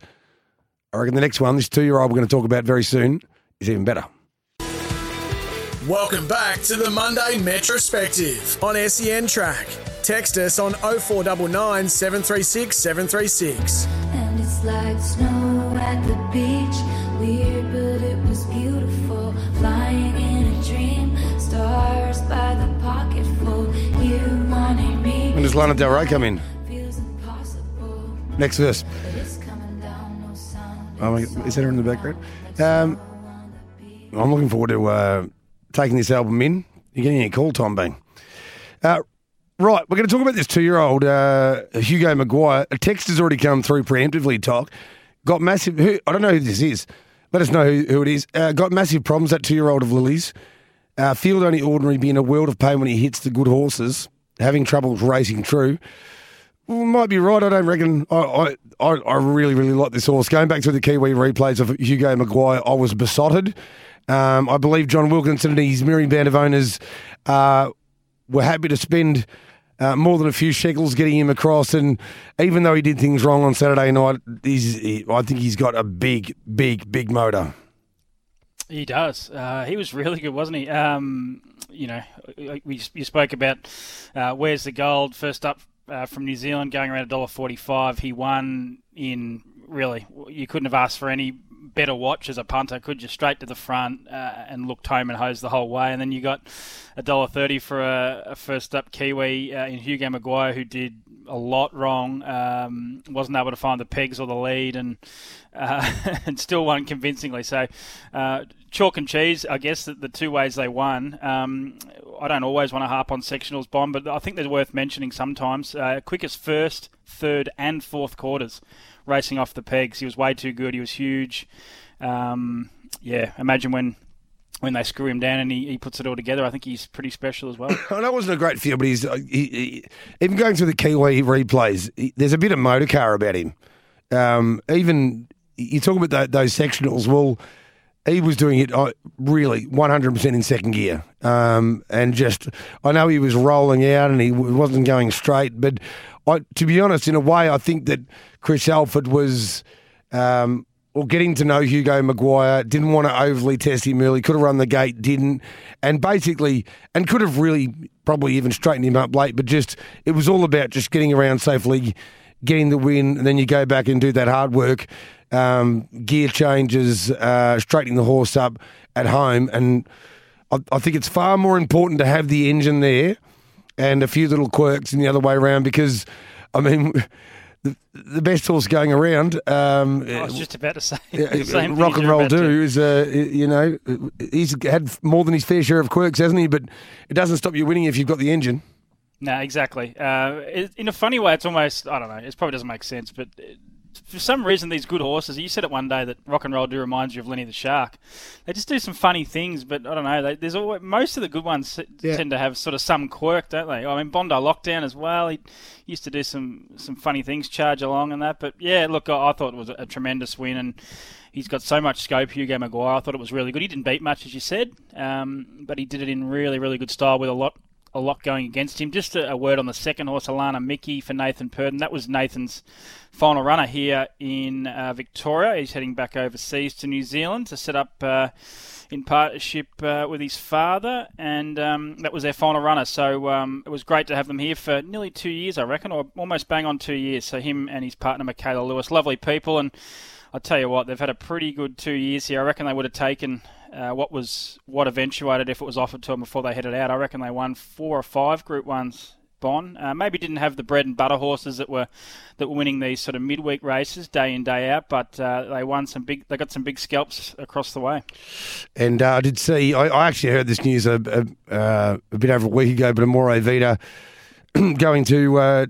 I reckon the next one, this two year old we're going to talk about very soon, is even better. Welcome back to the Monday Metrospective on SEN Track. Text us on 0499 736 736. And it's like snow at the beach. Does Lana Del Rey come in? Next verse. But coming down, no sound. Oh, my, is that her in the background? Um, I'm looking forward to uh, taking this album in. You're getting a call, Tom Bang. Uh, right, we're going to talk about this two-year-old uh, Hugo Maguire. A text has already come through preemptively. Talk got massive. Who, I don't know who this is. Let us know who, who it is. Uh, got massive problems. That two-year-old of Lily's. Uh, field only ordinary, be in a world of pain when he hits the good horses. Having trouble racing true. Might be right. I don't reckon. I, I, I really, really like this horse. Going back to the Kiwi replays of Hugo Maguire, I was besotted. Um, I believe John Wilkinson and his myriad band of owners uh, were happy to spend uh, more than a few shekels getting him across. And even though he did things wrong on Saturday night, he's, he, I think he's got a big, big, big motor. He does. Uh, he was really good, wasn't he? Um, you know, we you spoke about uh, where's the gold first up uh, from New Zealand, going around a dollar forty-five. He won in really. You couldn't have asked for any better watch as a punter. Could you straight to the front uh, and looked home and hosed the whole way. And then you got a dollar thirty for a, a first up Kiwi uh, in Hugo Maguire, who did a lot wrong. Um, wasn't able to find the pegs or the lead, and uh, and still won convincingly. So uh, chalk and cheese, I guess, the, the two ways they won. Um, I don't always want to harp on sectionals, Bond, but I think they're worth mentioning sometimes. Uh, quickest first, third, and fourth quarters racing off the pegs. He was way too good. He was huge. Um, yeah, imagine when when they screw him down and he, he puts it all together. I think he's pretty special as well. It wasn't a great feel, but he's uh, he, he, even going through the Kiwi replays. He, there's a bit of motor car about him. Um, even you talk about tho- those sectionals. Well, he was doing it uh, really 100% in second gear, um, and just I know he was rolling out and he w- wasn't going straight. But I, to be honest, in a way, I think that Chris Alford was. Um, or getting to know Hugo Maguire, didn't want to overly test him early, could have run the gate, didn't, and basically, and could have really probably even straightened him up late, but just, it was all about just getting around safely, getting the win, and then you go back and do that hard work, um, gear changes, uh, straightening the horse up at home, and I, I think it's far more important to have the engine there and a few little quirks in the other way around because, I mean, the, the best horse going around. Um, I was just about to say yeah, the same rock and roll do is, uh, you know, he's had more than his fair share of quirks, hasn't he? But it doesn't stop you winning if you've got the engine. No, exactly. Uh, it, in a funny way, it's almost I don't know. It probably doesn't make sense, but for some reason, these good horses. You said it one day that rock and roll do reminds you of Lenny the Shark. They just do some funny things, but I don't know. They, there's always, most of the good ones Yeah. tend to have sort of some quirk, don't they? I mean, Bondi Lockdown as well. He used to do some some funny things, charge along and that. But yeah, look, I, I thought it was a tremendous win and. He's got so much scope, Hugo Maguire. I thought it was really good. He didn't beat much, as you said, um, but he did it in really, really good style with a lot, a lot going against him. Just a, a word on the second horse, Alana Mickey for Nathan Purdon. That was Nathan's final runner here in uh, Victoria. He's heading back overseas to New Zealand to set up uh, in partnership uh, with his father, and um, that was their final runner. So um, it was great to have them here for nearly two years, I reckon, or almost bang on two years. So him and his partner Michaela Lewis, lovely people, and I tell you what, they've had a pretty good two years here. I reckon they would have taken uh, what was what eventuated if it was offered to them before they headed out. I reckon they won four or five Group Ones. Bon uh, maybe didn't have the bread and butter horses that were that were winning these sort of midweek races day in day out, but uh, they won some big. They got some big scalps across the way. And uh, I did see. I, I, actually heard this news a, a, uh, a, bit over a week ago, but Amore Vita going to. Uh,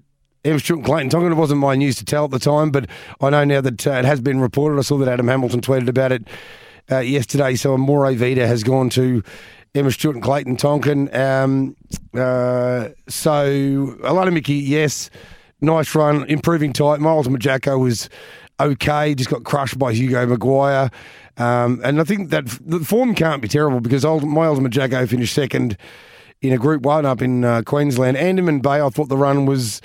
Em Stewart and Clayton Tonkin. It wasn't my news to tell at the time, but I know now that uh, it has been reported. I saw that Adam Hamilton tweeted about it uh, yesterday. So Amore Vita has gone to Emma Stewart and Clayton Tonkin. Um, uh, so Alana Mickey, yes, nice run, improving tight. My ultimate Jacko was okay, just got crushed by Hugo Maguire. Um, and I think that the form can't be terrible because my ultimate Jacko finished second in a Group One up in uh, Queensland. Andaman Bay, I thought the run was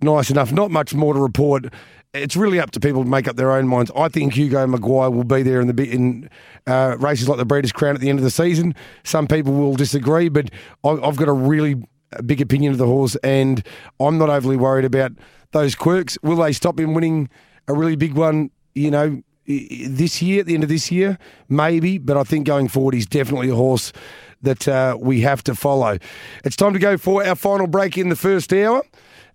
nice enough. Not much more to report it's really up to people to make up their own minds. I think Hugo Maguire will be there in the in uh, races like the Breeders' Crown at the end of the season. Some people will disagree, but I've got a really big opinion of the horse, and I'm not overly worried about those quirks. Will they stop him winning a really big one? You know, this year at the end of this year, maybe. But I think going forward, he's definitely a horse that uh, we have to follow. It's time to go for our final break in the first hour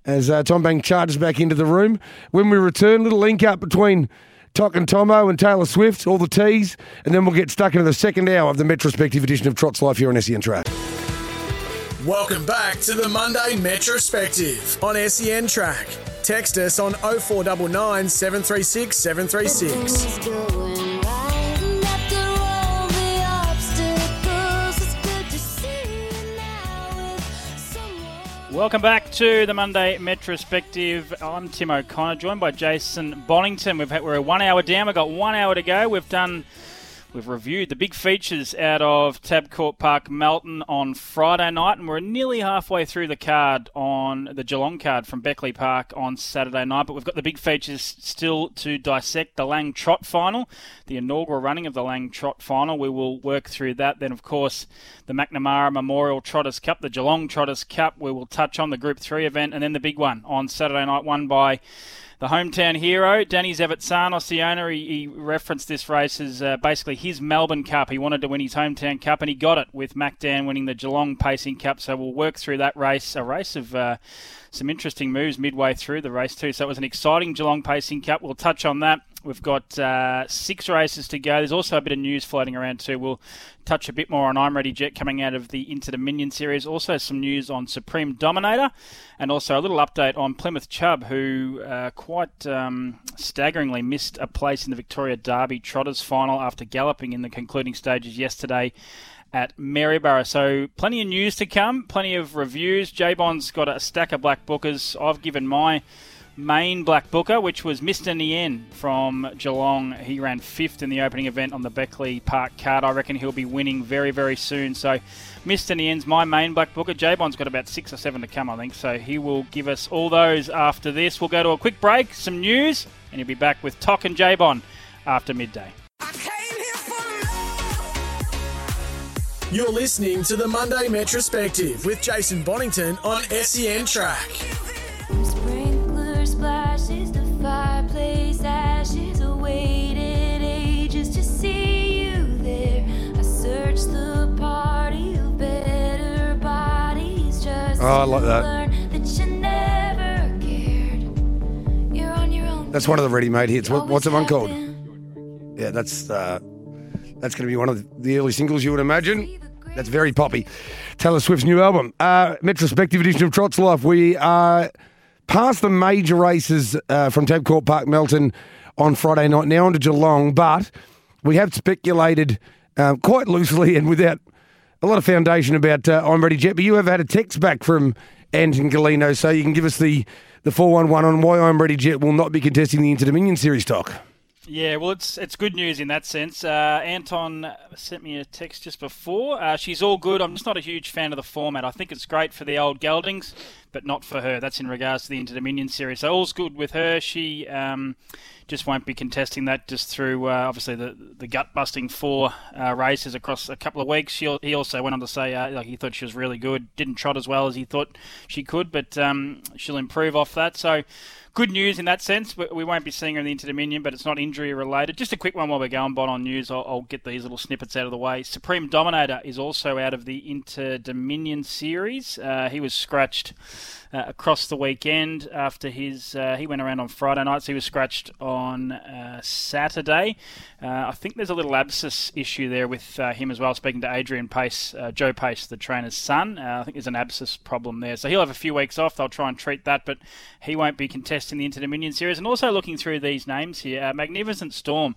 as uh, Tom Bank charges back into the room. When we return, little link up between Toc and Tomo and Taylor Swift, all the teas, and then we'll get stuck into the second hour of the Metrospective edition of Trot's Life here on SEN Track. Welcome back to the Monday Metrospective on SEN Track. Text us on 0499 736 736. Welcome back to the Monday Metrospective. I'm Tim O'Connor, joined by Jason Bonnington. We've had, we're a one hour down. We've got one hour to go. We've done We've reviewed the big features out of Tabcorp Park Melton on Friday night, and we're nearly halfway through the card on the Geelong card from Beckley Park on Saturday night. But we've got the big features still to dissect the Lang Trot final, the inaugural running of the Lang Trot final. We will work through that. Then, of course, the McNamara Memorial Trotters Cup, the Geelong Trotters Cup. We will touch on the Group 3 event, and then the big one on Saturday night, won by the hometown hero, Danny Zavitsanos, the owner, he, he referenced this race as uh, basically his Melbourne Cup. He wanted to win his hometown cup, and he got it with Mac Dan winning the Geelong Pacing Cup. So we'll work through that race, a race of uh, some interesting moves midway through the race too. So it was an exciting Geelong Pacing Cup. We'll touch on that. We've got uh, six races to go. There's also a bit of news floating around too. We'll touch a bit more on I'm Ready Jet coming out of the Inter Dominion series. Also some news on Supreme Dominator, and also a little update on Plymouth Chubb, who uh, quite um, staggeringly missed a place in the Victoria Derby Trotters final after galloping in the concluding stages yesterday at Maryborough. So plenty of news to come, plenty of reviews. J Bond's got a stack of black bookers. I've given my main black booker, which was Mr. Nien from Geelong. He ran fifth in the opening event on the Beckley Park card. I reckon he'll be winning very, very soon. So, Mr. Nien's my main black booker. Jabon's got about six or seven to come, I think. So, he will give us all those after this. We'll go to a quick break, some news, and he'll be back with Toc and Jabon after midday. You're listening to the Monday Metrospective with Jason Bonnington on SEN Track. Oh, I like that. That's one of the ready-made hits. What, what's the one called? Yeah, that's uh, that's going to be one of the early singles you would imagine. That's very poppy. Taylor Swift's new album, uh, Metrospective edition of Trot's Life. We are past the major races uh, from Tabcorp Park Melton on Friday night, now on to Geelong, but we have speculated uh, quite loosely and without a lot of foundation about uh, I'm Ready Jet, but you have had a text back from Anton Golino, so you can give us the, the 411 on why I'm Ready Jet will not be contesting the Inter Dominion Series Toc. Yeah, well, it's it's good news in that sense. Uh, Anton sent me a text just before. Uh, she's all good. I'm just not a huge fan of the format. I think it's great for the old geldings, but not for her. That's in regards to the Inter Dominion series. So all's good with her. She um, just won't be contesting that just through uh, obviously the the gut busting four uh, races across a couple of weeks. She, he also went on to say uh, like he thought she was really good. Didn't trot as well as he thought she could, but um, she'll improve off that. So good news in that sense. We, won't be seeing her in the Inter Dominion, but it's not injury related. Just a quick one while we're going Bon on news. I'll, I'll, get these little snippets out of the way. Supreme Dominator is also out of the Inter Dominion series. Uh, he was scratched uh, across the weekend after his uh, he went around on Friday nights. He was scratched on uh, Saturday. Uh, I think there's a little abscess issue there with uh, him as well. Speaking to Adrian Pace, uh, Joe Pace, the trainer's son, I think there's an abscess problem there. So he'll have a few weeks off. They'll try and treat that, but he won't be contesting the Inter Dominion series. And also looking through these names here, Magnificent Storm.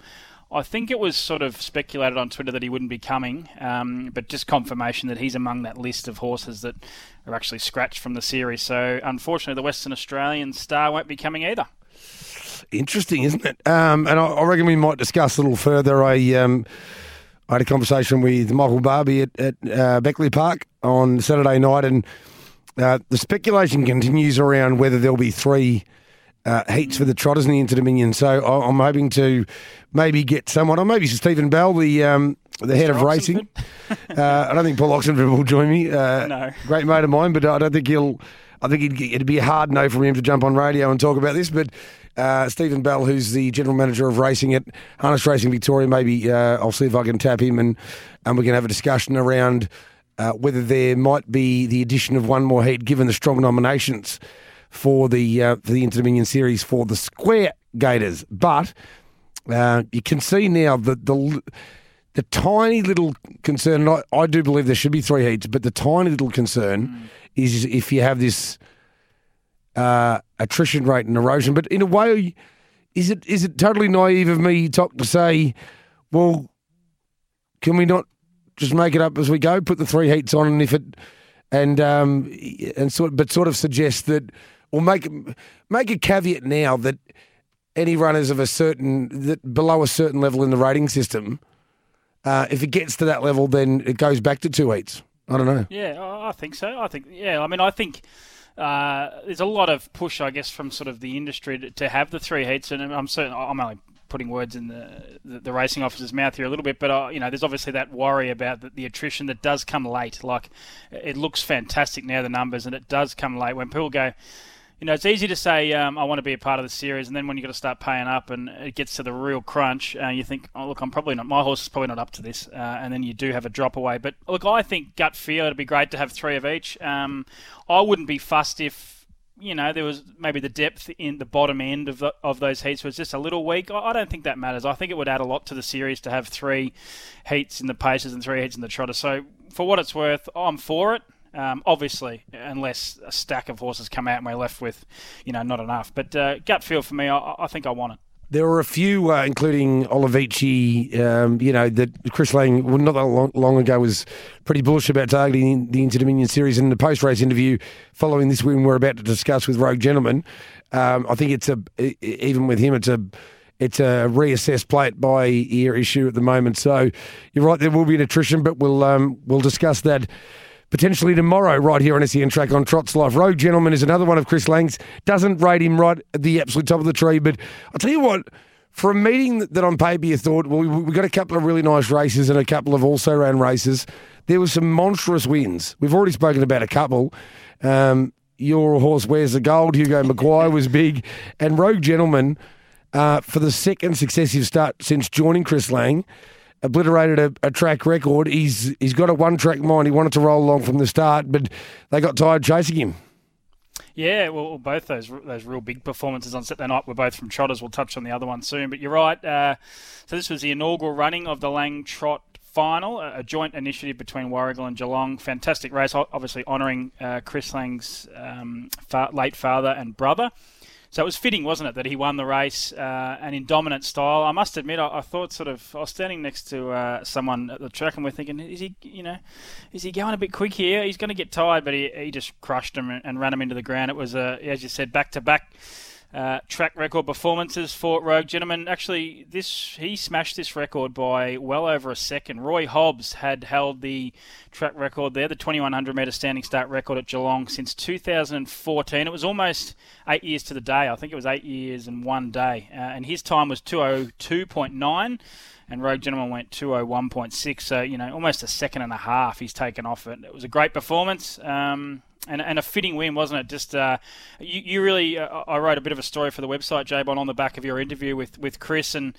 I think it was sort of speculated on Twitter that he wouldn't be coming, um, but just confirmation that he's among that list of horses that are actually scratched from the series. So unfortunately, the Western Australian star won't be coming either. Interesting, isn't it? Um, and I, I, reckon we might discuss a little further. I, um, I had a conversation with Michael Barbie at, at uh, Beckley Park on Saturday night, and uh, the speculation continues around whether there'll be three uh, heats for the Trotters in the Inter Dominion. So I'm hoping to maybe get someone, or maybe Stephen Bell, the um, the head Mr. of racing. uh, I don't think Paul Oxenford will join me. Uh, no, great mate of mine, but I don't think he'll. I think it'd be a hard no for him to jump on radio and talk about this. But uh, Stephen Bell, who's the general manager of racing at Harness Racing Victoria, maybe uh, I'll see if I can tap him and and we can have a discussion around uh, whether there might be the addition of one more heat, given the strong nominations for the uh, for the Inter Dominion series for the Square Gaiters. But uh, you can see now that the the tiny little concern, I, I, do believe there should be three heats, but the tiny little concern mm. is if you have this uh, attrition rate and erosion. But in a way, is it is it totally naive of me to say, well, can we not just make it up as we go? Put the three heats on, and if it and um and sort but sort of suggest that or make make a caveat now that any runners of a certain that below a certain level in the rating system, uh, if it gets to that level, then it goes back to two heats. I don't know. Yeah, I think so. I think yeah. I mean, I think. Uh, there's a lot of push, I guess, from sort of the industry to, to have the three heats, and I'm certain I'm only putting words in the, the, the racing officer's mouth here a little bit, but uh, you know, there's obviously that worry about the, the, attrition that does come late. Like, it looks fantastic now the numbers, and it does come late when people go you know, it's easy to say um, I want to be a part of the series, and then when you've got to start paying up, and it gets to the real crunch, uh, you think, oh look, I'm probably not. My horse is probably not up to this, uh, and then you do have a drop away. But look, I think gut feel it'd be great to have three of each. Um, I wouldn't be fussed if you know there was maybe the depth in the bottom end of the, of those heats was just a little weak. I, I don't think that matters. I think it would add a lot to the series to have three heats in the paces and three heats in the trotter. So for what it's worth, I'm for it. Um, obviously, unless a stack of horses come out and we're left with, you know, not enough. But uh, gut feel for me, I, I, think I want it. There were a few, uh, including Olivici, um, you know, that Chris Lang, well, not that long, long, ago, was pretty bullish about targeting the Inter Dominion series. In the post race interview following this win, we're about to discuss with Rogue Gentleman. Um, I think it's a, even with him, it's a, it's a reassessed plate by ear issue at the moment. So you're right, there will be an attrition, but we'll um, we'll discuss that potentially tomorrow right here on SEN Track on Trots Life. Rogue Gentleman is another one of Chris Lang's. Doesn't rate him right at the absolute top of the tree, but I'll tell you what, for a meeting that on paper you thought, well, we've got a couple of really nice races and a couple of also ran races. There were some monstrous wins. We've already spoken about a couple. Um, your horse Where's the Gold. Hugo Maguire was big, and Rogue Gentleman uh, for the second successive start since joining Chris Lang obliterated a, a, track record. He's he's got a one track mind. He wanted to roll along from the start, but they got tired chasing him. Yeah, well, both those those real big performances on Saturday night were both from trotters. We'll touch on the other one soon, but you're right. Uh, so this was the inaugural running of the Lang Trot final, a joint initiative between Warragul and Geelong. Fantastic race, obviously honouring uh, Chris Lang's um, fa- late father and brother. So it was fitting, wasn't it, that he won the race uh, and in dominant style. I must admit, I, I thought sort of I was standing next to uh, someone at the track and we're thinking, is he, you know, is he going a bit quick here? He's going to get tired, but he, he just crushed him and, and ran him into the ground. It was, uh, as you said, back to back. Uh, track record performances for Rogue Gentleman. Actually, this he smashed this record by well over a second. Roy Hobbs had held the track record there, the 2100 metre standing start record at Geelong since 2014. It was almost eight years to the day. I think it was eight years and one day. Uh, and his time was 202.9 and Rogue Gentleman went 201.6. So, you know, almost a second and a half he's taken off it. It was a great performance. Um, and, and a fitting win, wasn't it? Just uh, you, you really. Uh, I wrote a bit of a story for the website, Jabon, on the back of your interview with, with Chris, and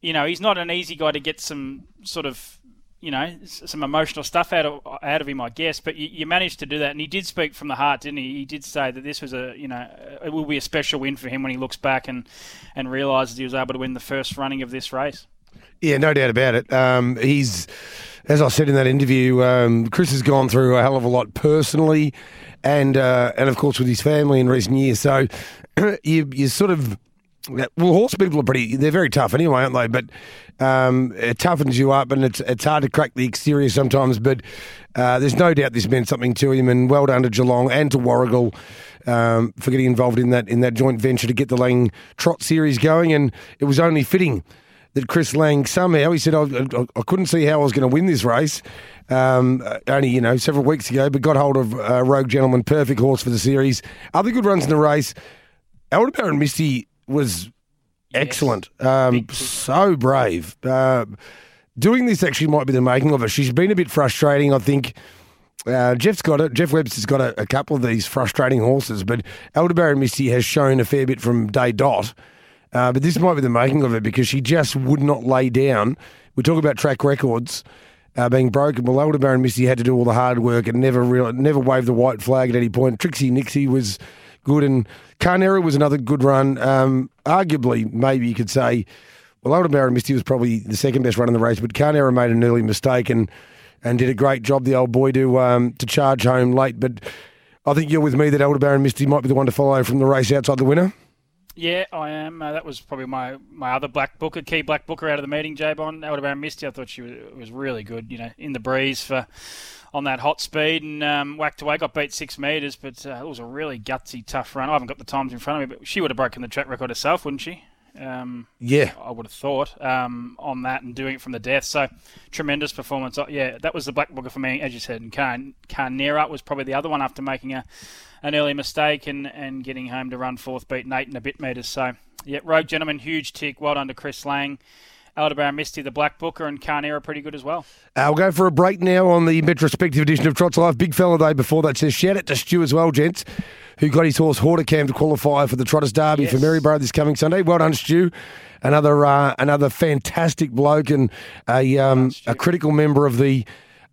you know he's not an easy guy to get some sort of you know some emotional stuff out of out of him, I guess. But you, you, managed to do that, and he did speak from the heart, didn't he? He did say that this was a you know it will be a special win for him when he looks back and and realizes he was able to win the first running of this race. Yeah, no doubt about it. Um, he's, as I said in that interview, um, Chris has gone through a hell of a lot personally, and uh, and of course with his family in recent years. So you you sort of well, horse people are pretty. They're very tough anyway, aren't they? But um, it toughens you up, and it's it's hard to crack the exterior sometimes. But uh, there's no doubt this meant something to him, and well done to Geelong and to Warragul Um, for getting involved in that in that joint venture to get the Lang Trot series going, and it was only fitting that Chris Lang somehow he said I, I, I couldn't see how I was going to win this race. Um, only you know several weeks ago, but got hold of uh, Rogue Gentleman, perfect horse for the series. Other good runs in the race. Aldebaran Misty was excellent. Um, so brave. Uh, doing this actually might be the making of her. She's been a bit frustrating, I think. Uh, Jeff's got it. Jeff Webster's got a, a, couple of these frustrating horses, but Aldebaran Misty has shown a fair bit from day dot. Uh, but this might be the making of it because she just would not lay down. We talk about track records uh, being broken. Well, Aldebaran Misty had to do all the hard work and never never waved the white flag at any point. Trixie Nixie was good, and Carnera was another good run. Um, arguably, maybe you could say, well, Aldebaran Misty was probably the second best run in the race, but Carnera made an early mistake and and did a great job, the old boy, to um, to charge home late. But I think you're with me that Aldebaran Misty might be the one to follow from the race outside the winner. Yeah, I am. Uh, that was probably my, my other black booker, key black booker out of the meeting, Jabon. Aldebaran Misty, I thought she was, was really good, you know, in the breeze for on that hot speed and um, whacked away, got beat six metres, but uh, it was a really gutsy, tough run. I haven't got the times in front of me, but she would have broken the track record herself, wouldn't she? Um, yeah, I would have thought um, on that and doing it from the death. So tremendous performance. Uh, yeah, that was the black booker for me, as you said. And Car- Carnera was probably the other one after making a an early mistake and, and getting home to run fourth, beating eight and a bit metres. So yeah, Rogue Gentleman, huge tick. Well done to Chris Lang. Aldebaran Misty, the Black Booker, and Carnera pretty good as well. Uh, we'll go for a break now on the Metrospective edition of Trots Live. Big fella day before that says shout out to Stu as well, gents, who got his horse Horticam to qualify for the Trotters Derby yes. for Maryborough this coming Sunday. Well done, Stu. Another uh, another fantastic bloke and a um, a critical member of the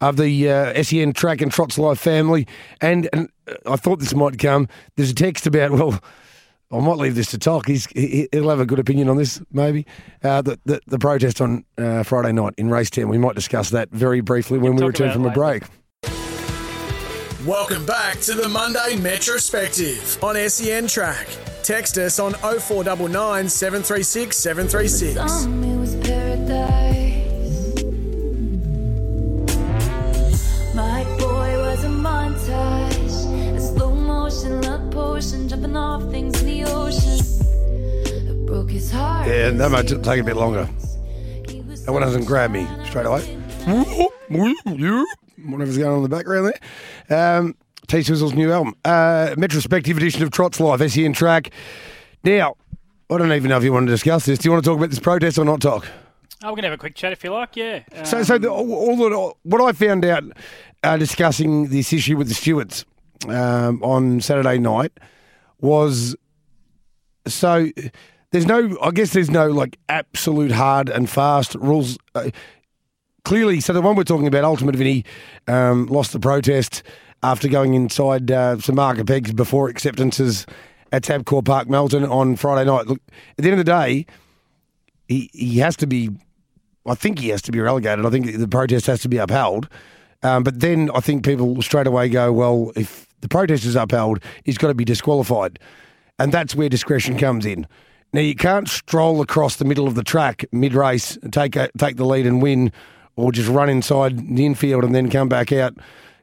of the uh, SEN Track and Trots Live family. And, and I thought this might come. There's a text about well I might leave this to Toc. He's, he, will have a good opinion on this, maybe. Uh, the, the, the protest on uh, Friday night in race 10. We might discuss that very briefly when we return from a break. Welcome back to the Monday Metrospective on SEN Track. Text us on 0499 736 736. Jumping off things in the ocean. broke his heart. Yeah, that might take a bit longer. That one doesn't grab me straight away. Whatever's going on in the background there. Um, T Swizzle's new album, uh, Metrospective edition of Trots Live, SEN track. Now, I don't even know if you want to discuss this. Do you want to talk about this protest or not Toc? Oh, we're going to have a quick chat if you like, yeah. Um, so, so the, all, all what I found out uh, discussing this issue with the stewards um, on Saturday night was so there's no I guess there's no like absolute hard and fast rules. Uh, clearly, so the one we're talking about, Ultimate Vinny, um, lost the protest after going inside uh, some marker pegs before acceptances at Tabcorp Park, Melton on Friday night. Look, at the end of the day, he he has to be. I think he has to be relegated. I think the protest has to be upheld. Um, but then I think people straight away go, well, if the protest is upheld, he's got to be disqualified. And that's where discretion comes in. Now, you can't stroll across the middle of the track mid race, take, take the lead and win, or just run inside the infield and then come back out,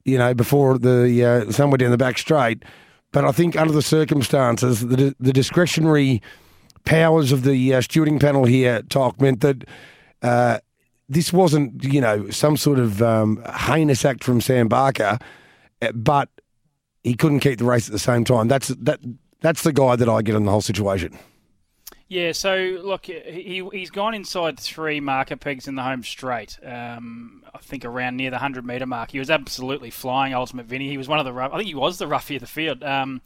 you know, before the uh, somewhere down the back straight. but I think under the circumstances, the, the discretionary powers of the uh, stewarding panel here, Toc meant that uh, this wasn't, you know, some sort of um, heinous act from Sam Barker, uh, but he couldn't keep the race at the same time. That's that. That's the guy that I get in the whole situation. Yeah, so look, he he's gone inside three marker pegs in the home straight. Um, I think around near the hundred meter mark. He was absolutely flying. Ultimate Vinny. He was one of the rough. I think he was the roughie of the field. Um,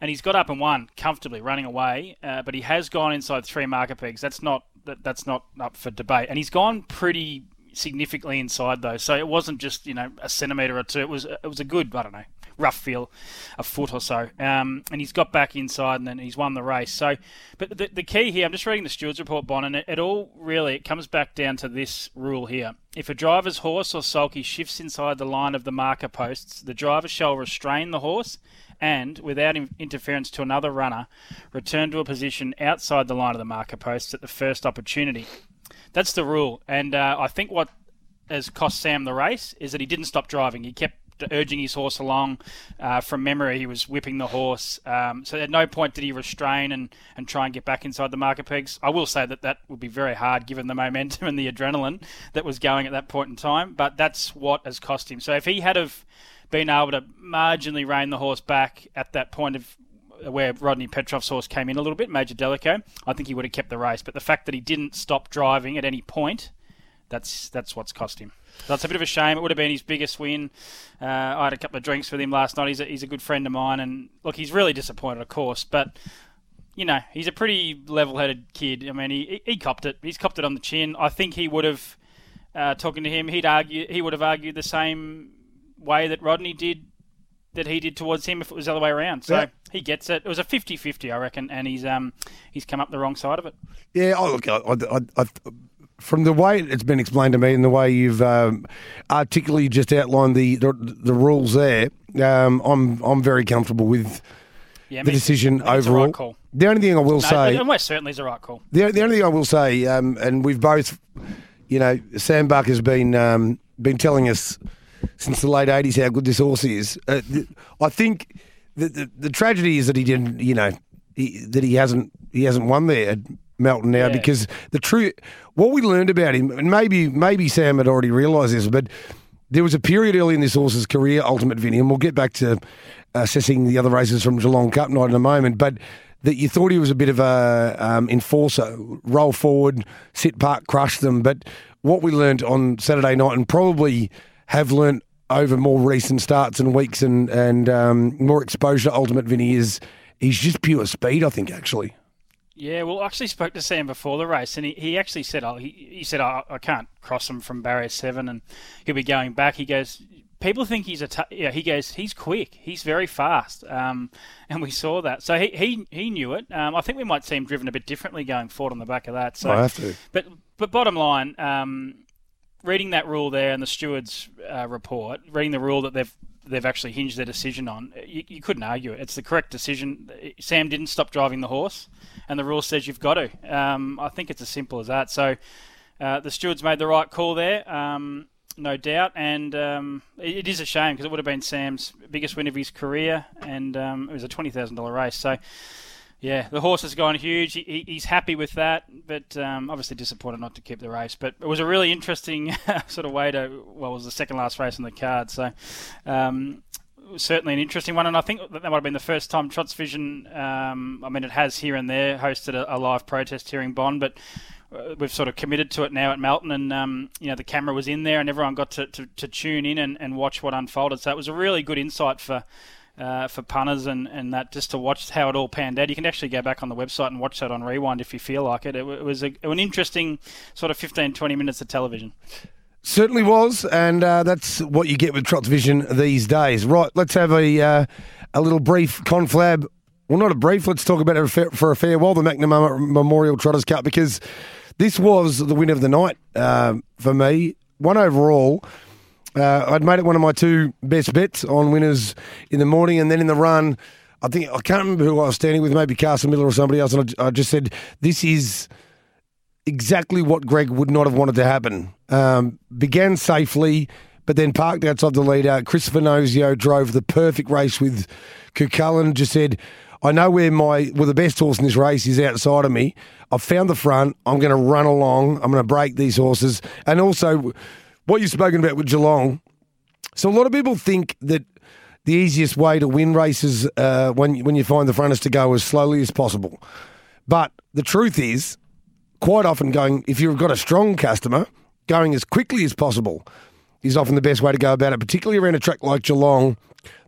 and he's got up and won comfortably, running away. Uh, but he has gone inside three marker pegs. That's not that, that's not up for debate. And he's gone pretty significantly inside though, So it wasn't just you know a centimeter or two. It was it was a good I don't know rough feel, a foot or so. Um, and he's got back inside and then he's won the race. So, but the, the key here, I'm just reading the stewards report, Bon, and it, it all really it comes back down to this rule here. If a driver's horse or sulky shifts inside the line of the marker posts, the driver shall restrain the horse and, without in- interference to another runner, return to a position outside the line of the marker posts at the first opportunity. That's the rule, and uh, I think what has cost Sam the race is that he didn't stop driving. He kept urging his horse along. Uh, from memory, he was whipping the horse. Um, so at no point did he restrain and, and try and get back inside the marker pegs. I will say that that would be very hard given the momentum and the adrenaline that was going at that point in time. But that's what has cost him. So if he had have been able to marginally rein the horse back at that point of where Rodney Petrov's horse came in a little bit, Major Delico, I think he would have kept the race. But the fact that he didn't stop driving at any point, that's that's what's cost him. That's a bit of a shame. It would have been his biggest win. Uh, I had a couple of drinks with him last night. He's a, he's a good friend of mine, and look, he's really disappointed, of course, but. You know, he's a pretty level-headed kid. I mean, he, he copped it. He's copped it on the chin. I think he would have, uh, talking to him, he'd argue he would have argued the same way that Rodney did that he did towards him if it was the other way around. So Yeah. he gets it. It was a 50-50, I reckon, and he's um he's come up the wrong side of it. Yeah, oh, look, I, I, I, from the way it's been explained to me and the way you've um, articulately just outlined the the, the rules there, um, I'm I'm very comfortable with Yeah, the decision I think it's a overall. right. The only thing I will No, say, and West certainly is a right call. the, the only thing I will say, um, and we've both, you know, Sam Buck has been um, been telling us since the late '80s how good this horse is. Uh, th- I think the, the the tragedy is that he didn't, you know, he, that he hasn't he hasn't won there Melton now Yeah. because the true what we learned about him, and maybe maybe Sam had already realised this, but there was a period early in this horse's career, Ultimate Vinny, and we'll get back to assessing the other races from Geelong Cup night in a moment, but that you thought he was a bit of a um, enforcer, roll forward, sit park, crush them. But what we learned on Saturday night, and probably have learnt over more recent starts and weeks and and um, more exposure to Ultimate Vinny, is he's just pure speed. I think actually. Yeah, well, I actually spoke to Sam before the race, and he, he actually said, oh, he, he said, I, I can't cross him from barrier seven, and he'll be going back. He goes, people think he's a, t- yeah, he goes, he's quick, he's very fast, um, and we saw that. So he he, he knew it. Um, I think we might see him driven a bit differently going forward on the back of that. So, I have to. but but bottom line, um, reading that rule there and the stewards' uh, report, reading the rule that they've they've actually hinged their decision on, you, you couldn't argue it. It's the correct decision. Sam didn't stop driving the horse, and the rule says you've got to. Um, I think it's as simple as that. So uh, the stewards made the right call there. Um, no doubt, and um, it, it is a shame because it would have been Sam's biggest win of his career, and um, it was a twenty thousand dollar race. So, yeah, the horse has gone huge. He, he, he's happy with that, but um, obviously disappointed not to keep the race. But it was a really interesting sort of way to. Well, it was the second last race on the card, so. Um, certainly an interesting one, and I think that, that might have been the first time Trots Vision. Um, I mean, it has here and there hosted a, a live protest hearing Bond, but uh, we've sort of committed to it now at Melton, and um, you know the camera was in there, and everyone got to, to, to tune in and, and watch what unfolded. So it was a really good insight for uh, for punters and, and that just to watch how it all panned out. You can actually go back on the website and watch that on rewind if you feel like it. It, it was a, an interesting sort of 15, 20 minutes of television. Certainly was, and uh, that's what you get with Trots Vision these days. Right, let's have a uh, a little brief conflab. Well, not a brief. Let's talk about it for a farewell, the McNamara Memorial Trotters Cup, because this was the win of the night um, for me. One overall. Uh, I'd made it one of my two best bets on winners in the morning, and then in the run, I think I can't remember who I was standing with, maybe Carson Miller or somebody else, and I, I just said, "This is." exactly what Greg would not have wanted to happen. Um, began safely, but then parked outside the leader. Chris Svanosio drove the perfect race with Cucullin. Just said, I know where my well the best horse in this race is outside of me. I've found the front. I'm going to run along. I'm going to break these horses. And also, what you've spoken about with Geelong. So a lot of people think that the easiest way to win races uh, when when you find the front is to go as slowly as possible. But the truth is, quite often going if you've got a strong customer, going as quickly as possible is often the best way to go about it. Particularly around a track like Geelong,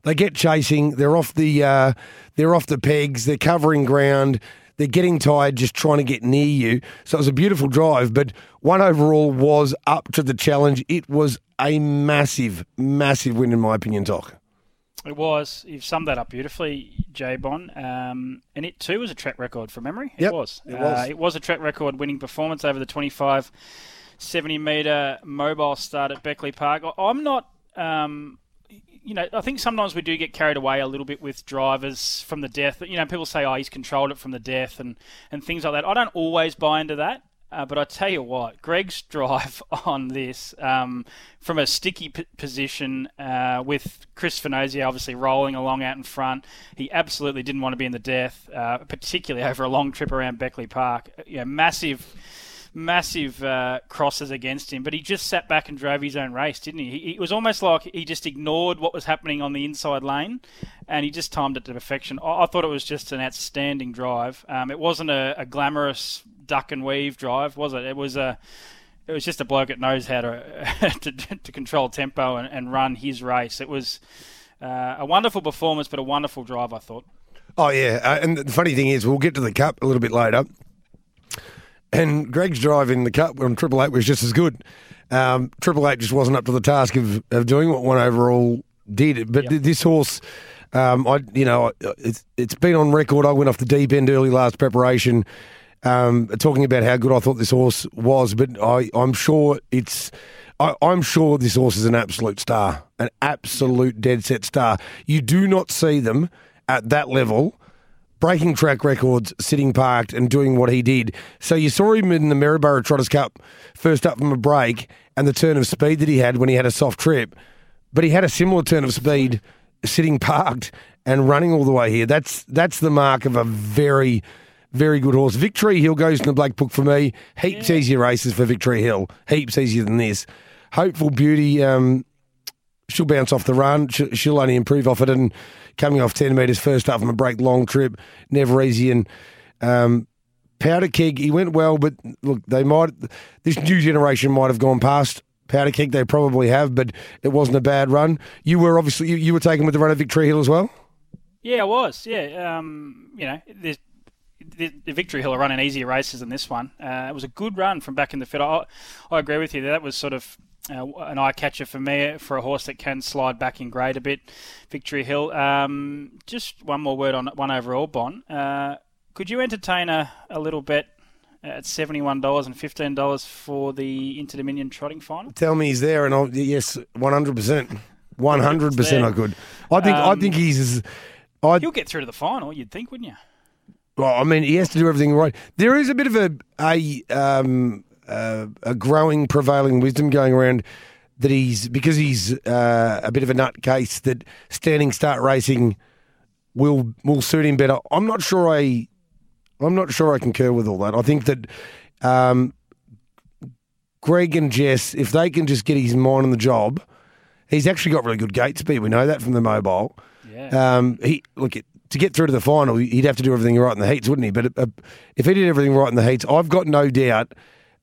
they get chasing. They're off the uh, they're off the pegs. They're covering ground. They're getting tired just trying to get near you. So it was a beautiful drive, but one overall was up to the challenge. It was a massive, massive win, in my opinion, Toc. It was. You've summed that up beautifully, J Bon. Um, and it too was a track record from memory. It Yep, was. it was. Uh, it was a track record winning performance over the 25, 70 metre mobile start at Beckley Park. I'm not. Um, you know, I think sometimes we do get carried away a little bit with drivers from the death. You know, people say, "Oh, he's controlled it from the death," and, and things like that. I don't always buy into that. Uh, but I tell you what, Greg's drive on this um, from a sticky p- position uh, with Chris Svanosio obviously rolling along out in front, he absolutely didn't want to be in the death, uh, particularly over a long trip around Beckley Park. You know, massive, massive uh, crosses against him, but he just sat back and drove his own race, didn't he? It was almost like he just ignored what was happening on the inside lane, and he just timed it to perfection. I, I thought it was just an outstanding drive. Um, it wasn't a, a glamorous duck and weave drive, was it? It was a it was just a bloke that knows how to to, to control tempo and, and run his race. It was uh, a wonderful performance, but a wonderful drive, I thought. Oh yeah, uh, and the funny thing is, we'll get to the cup a little bit later. And Greg's drive in the cup on Triple Eight was just as good. Um, Triple Eight just wasn't up to the task of, of doing what one overall did. But th- this horse, um, I you know, it's it's been on record. I went off the deep end early last preparation, um, talking about how good I thought this horse was. But I, I'm sure it's. I, I'm sure this horse is an absolute star, an absolute dead set star. You do not see them at that level breaking track records, sitting parked, and doing what he did. So you saw him in the Maryborough Trotters Cup first up from a break and the turn of speed that he had when he had a soft trip. But he had a similar turn of speed sitting parked and running all the way here. That's that's the mark of a very, very good horse. Victory Hill goes in the black book for me. Heaps easier races for Victory Hill. Heaps easier than this. Hopeful Beauty. Um, she'll bounce off the run. She'll, only improve off it. And coming off 10 metres first up from a break, long trip, never easy. And um, Powder Keg, he went well, but look, they might, this new generation might have gone past Powder Keg. They probably have, but it wasn't a bad run. You were obviously, you, you were taken with the run of Victory Hill as well? Yeah, I was. Yeah, um, you know, there's, the, the Victory Hill are running easier races than this one. Uh, it was a good run from back in the field. I, I agree with you. That was sort of uh, an eye catcher for me for a horse that can slide back in grade a bit. Victory Hill. Um, just one more word on one overall, Bon. Uh, could you entertain a, a little bet at seventy-one dollars and fifteen dollars for the Inter Dominion Trotting Final? Tell me he's there, and I'll, yes, 100%. 100% I could. I think, I Um, think he's, as- I, You'll get through to the final, you'd think, wouldn't you? Well, I mean, he has to do everything right. There is a bit of a a um, uh, a growing prevailing wisdom going around that he's because he's uh, a bit of a nutcase that standing start racing will will suit him better. I'm not sure I I'm not sure I concur with all that. I think that um, Greg and Jess, if they can just get his mind on the job, he's actually got really good gate speed. We know that from the mobile. Yeah. Um, he look it, to get through to the final, he'd have to do everything right in the heats, wouldn't he? But uh, if he did everything right in the heats, I've got no doubt.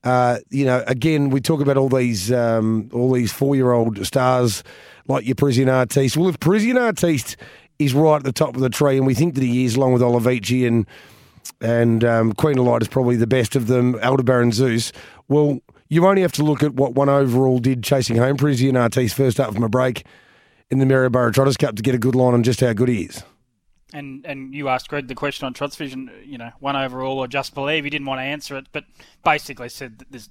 Uh, you know, again, we talk about all these um, all these four year old stars like your Parisian Artiste. Well, if Parisian Artiste is right at the top of the tree, and we think that he is, along with Olivici and and um, Queen of Light is probably the best of them, Aldebaran Zeus. Well, you only have to look at what one overall did chasing home Parisian Artiste first up from a break in the Maryborough Trotters Cup to get a good line on just how good he is. And and you asked Greg the question on Trots Vision, you know, one overall or just believe. He didn't want to answer it, but basically said that there's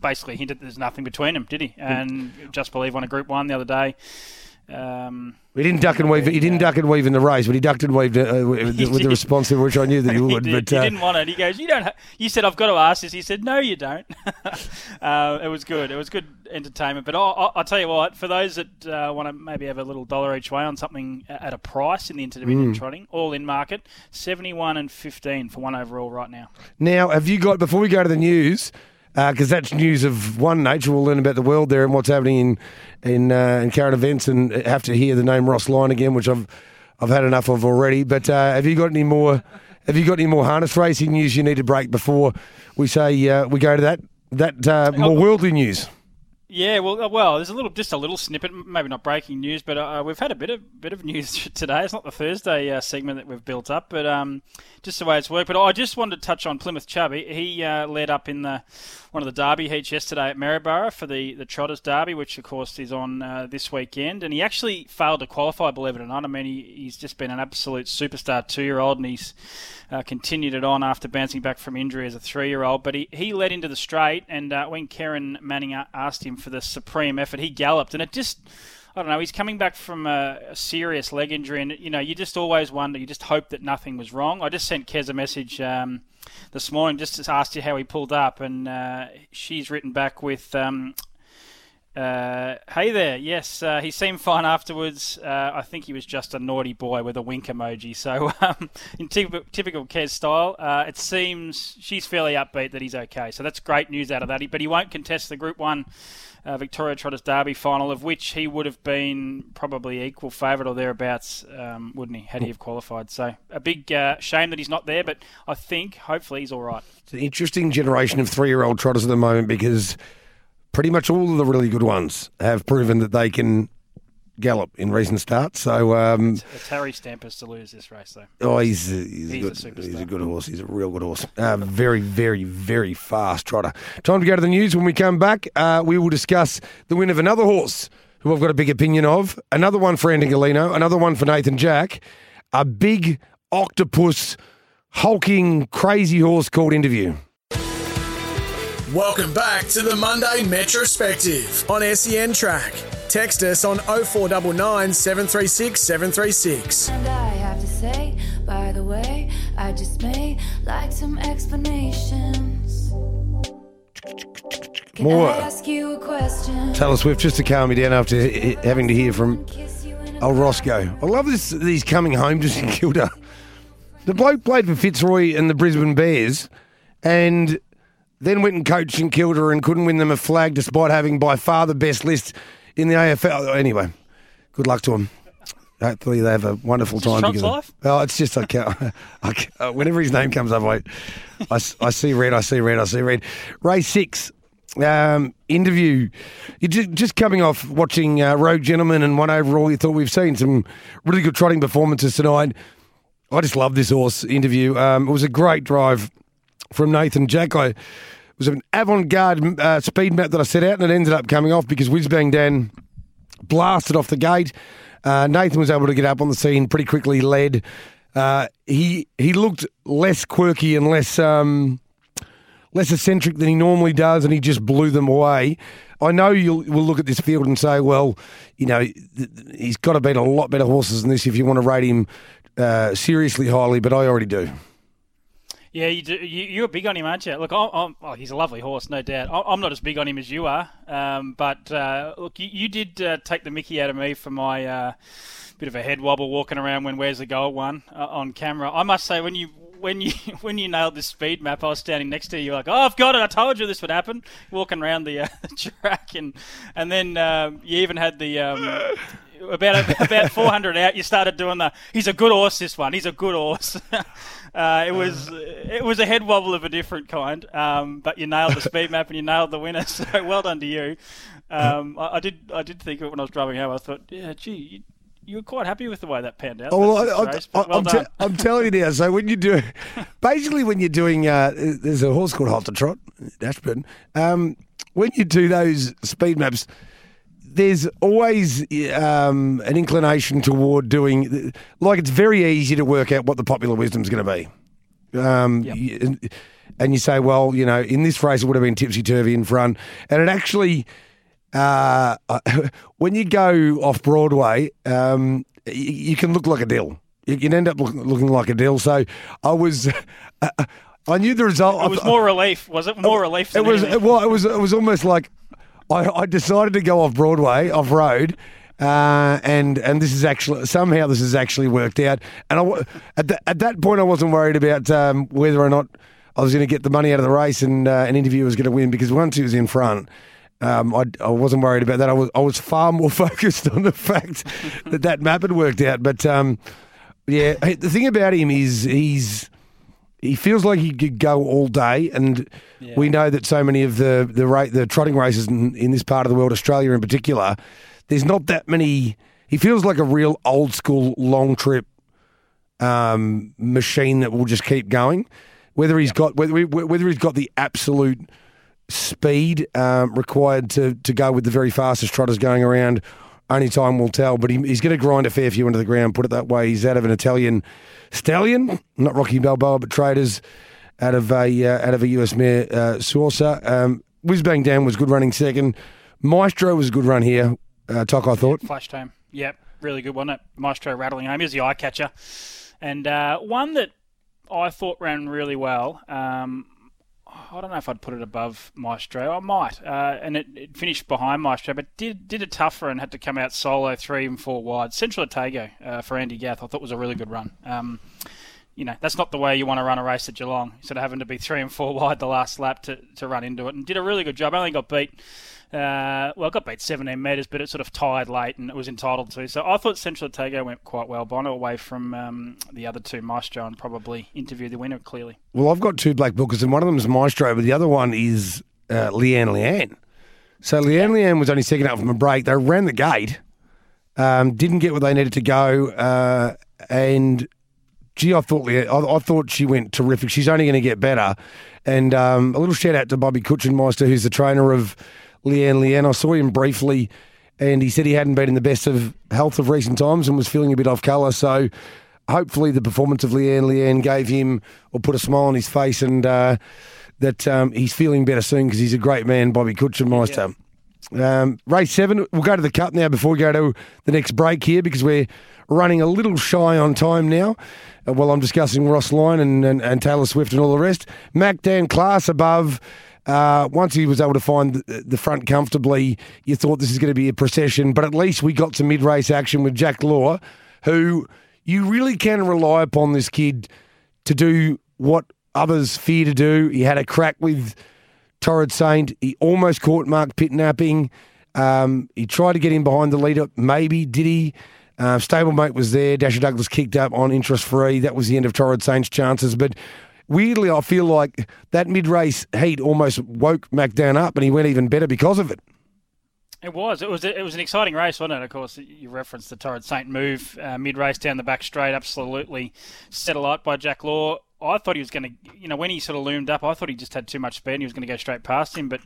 basically hinted that there's nothing between them, did he? Hmm. And just believe won a Group One the other day. Um, He didn't duck and weave. He didn't duck and weave in the race, but he ducked and weaved uh, with, the- with the response, which I knew that he he, would. did, but he uh, didn't want it. He goes, "You don't." Ha-. You said, "I've got to ask this." He said, "No, you don't." uh, it was good. It was good entertainment. But I'll, I'll, tell you what. For those that uh, want to maybe have a little dollar each way on something at a price in the Inter Dominion Mm. trotting, all in market, seventy-one and fifteen for one overall right now. Now, have you got before we go to the news? Because that's news of one nature. We'll learn about the world there and what's happening in in, uh, in current events, and have to hear the name Ross Lyon again, which I've I've had enough of already. But uh, have you got any more? Have you got any more harness racing news you need to break before we say uh, we go to that that uh, more worldly news? Yeah, well, uh, well, there's a little, just a little snippet, maybe not breaking news, but uh, we've had a bit of bit of news today. It's not the Thursday uh, segment that we've built up, but um, just the way it's worked. But I just wanted to touch on Plymouth Chubby. He uh, led up in the one of the Derby heats yesterday at Maryborough for the the Trotters Derby, which of course is on uh, this weekend, and he actually failed to qualify. Believe it or not, I mean, he, he's just been an absolute superstar two year old, and he's uh, continued it on after bouncing back from injury as a three-year-old. But he, he led into the straight, and uh, when Kerryn Manning asked him for the supreme effort, he galloped, and it just. I don't know. He's coming back from a, a serious leg injury, and you know, you just always wonder. You just hope that nothing was wrong. I just sent Kez a message um, this morning, just to ask you how he pulled up, and uh, she's written back with, um, uh, "Hey there, yes, uh, he seemed fine afterwards. Uh, I think he was just a naughty boy with a wink emoji." So, um, in typical, typical Kez style, uh, it seems she's fairly upbeat that he's okay. So that's great news out of that. But he won't contest the Group One uh, Victoria Trotters Derby final, of which he would have been probably equal favourite or thereabouts, um, wouldn't he, had he have qualified? So a big uh, shame that he's not there, but I think hopefully he's all right. It's an interesting generation of three year old trotters at the moment because pretty much all of the really good ones have proven that they can gallop in recent starts. So, um, It's Harry Stampers to lose this race, though. oh, he's, a, he's, He's a a good, superstar. he's a good horse. He's a real good horse. Uh, very, very, very fast trotter. Time to go to the news. When we come back, uh, we will discuss the win of another horse who I've got a big opinion of. Another one for Anton Golino. Another one for Nathan Jack. A big octopus, hulking, crazy horse called Interview. Welcome back to the Monday Metrospective on SEN Track. Text us on 0499 736 736. And I have to say, by the way, I just may like some explanations. Can More. I ask you a question? Taylor Swift just to calm me down after he- having to hear from Kiss you in a old Roscoe. I love this. These coming home to St Kilda. The bloke played for Fitzroy and the Brisbane Bears, and then went and coached St Kilda and couldn't win them a flag despite having by far the best list in the AFL. Anyway, good luck to him. Hopefully they have a wonderful time Trump's together. life? Well, it's just I can't. I can't uh, whenever his name comes up, I I see red. I see red. I see red. Ray six. Um, interview. You just, just coming off watching uh, Rogue Gentleman and one overall. You thought we've seen some really good trotting performances tonight. I just love this horse interview. Um, it was a great drive from Nathan Jack. I it was an avant-garde uh, speed map that I set out, and it ended up coming off because Whizbang Dan blasted off the gate. Uh, Nathan was able to get up on the scene pretty quickly. Led. Uh, he he looked less quirky and less um, less eccentric than he normally does, and he just blew them away. I know you will look at this field and say, well, you know, he's got to beat a lot better horses than this if you want to rate him uh, seriously highly, but I already do. Yeah, you do, you, you're big on him, aren't you? Look, I'm, I'm, oh, he's a lovely horse, no doubt. I'm not as big on him as you are, um, but uh, look, you, you did uh, take the Mickey out of me for my uh, bit of a head wobble walking around when Where's the Gold one uh, on camera. I must say, when you when you when you nailed this speed map, I was standing next to you, like, oh, I've got it. I told you this would happen. Walking around the uh, track, and and then um, you even had the. Um, about about 400 out, you started doing the. He's a good horse. This one. He's a good horse. uh, it was it was a head wobble of a different kind, um, but you nailed the speed map and you nailed the winner. So well done to you. Um, I, I did I did think of it when I was driving home. I thought, yeah, gee, you, you were quite happy with the way that panned out. Oh, I, the I, race, but well am done. I'm telling you now. So when you do, basically when you're doing, uh, there's a horse called Halter Trot, Ashburn. Um, when you do those speed maps, there's always um, an inclination toward doing, like it's very easy to work out what the popular wisdom is going to be. Um, y- and you say, well, you know, in this race it would have been tipsy turvy in front, and it actually uh, when you go off Broadway, um, you can look like a dill. You can end up look, looking like a dill. So I was, I knew the result. It was more relief, was it? More relief. It was. anything? Well, it was. It was almost like I, I decided to go off Broadway, off road, uh, and and this is actually somehow this has actually worked out. And I at that at that point I wasn't worried about um, whether or not I was going to get the money out of the race and uh, an interview was going to win because once he was in front. Um, I, I wasn't worried about that. I was I was far more focused on the fact that that map had worked out. But um, yeah, the thing about him is he's he feels like he could go all day, and we know that so many of the the ra- the trotting races in, in this part of the world, Australia in particular, there's not that many. He feels like a real old school long trip um, machine that will just keep going. Whether he's got whether whether he's got the absolute speed um, required to to go with the very fastest trotters going around. Only time will tell, but he, he's going to grind a fair few into the ground. Put it that way. He's out of an Italian stallion, not Rocky Balboa, but traders out of a uh, out of a US mare, uh, Saucer. Um, Whizbang Dan was good running second. Maestro was a good run here. Uh, I thought. Flashed home. Yep, really good, wasn't it? Maestro rattling home. He was the eye catcher. And uh, one that I thought ran really well. Um, I don't know if I'd put it above Maestro. I might. Uh, and it, it finished behind Maestro, but did did a tougher and had to come out solo three and four wide. Central Otago uh, for Andy Gath, I thought was a really good run. Um, you know, that's not the way you want to run a race at Geelong. Sort of having to be three and four wide the last lap to, to run into it, and did a really good job. Only got beat, uh, well, got beat 17 metres, but it sort of tied late and it was entitled to. So I thought Central Otago went quite well. Bono away from um, the other two, Maestro, and probably interviewed the winner clearly. Well, I've got two black bookers, and one of them is Maestro, but the other one is uh, Leanne Leanne. So Leanne Leanne was only second up from a break. They ran the gate, um, didn't get where they needed to go, uh, and gee, I thought I, I thought she went terrific. She's only going to get better. And um, a little shout out to Bobby Kutchenmeister, who's the trainer of Leanne Leanne. I saw him briefly, and he said he hadn't been in the best of health of recent times and was feeling a bit off colour. So hopefully the performance of Leanne Leanne gave him or put a smile on his face and uh, that um, he's feeling better soon because he's a great man, Bobby Kutchenmeister. Um, race seven, we'll go to the cup now before we go to the next break here because we're running a little shy on time now. Uh, while I'm discussing Ross Lyon and, and, and Taylor Swift and all the rest. Mac Dan class above. Uh, once he was able to find the, front comfortably, you thought this is going to be a procession, but at least we got some mid race action with Jack Law, who you really can rely upon this kid to do what others fear to do. He had a crack with Torrid Saint. He almost caught Mark Pitt napping. Um, he tried to get him behind the leader. Maybe did he? Uh, stablemate was there. Dasher Douglas kicked up on interest free. That was the end of Torrid Saint's chances. But weirdly, I feel like that mid race heat almost woke MacDown up, and he went even better because of it. It was. It was. It was an exciting race, wasn't it? Of course, you referenced the Torrid Saint move uh, mid race down the back straight. Absolutely set alight by Jack Law. I thought he was going to, you know, when he sort of loomed up, I thought he just had too much speed and he was going to go straight past him. But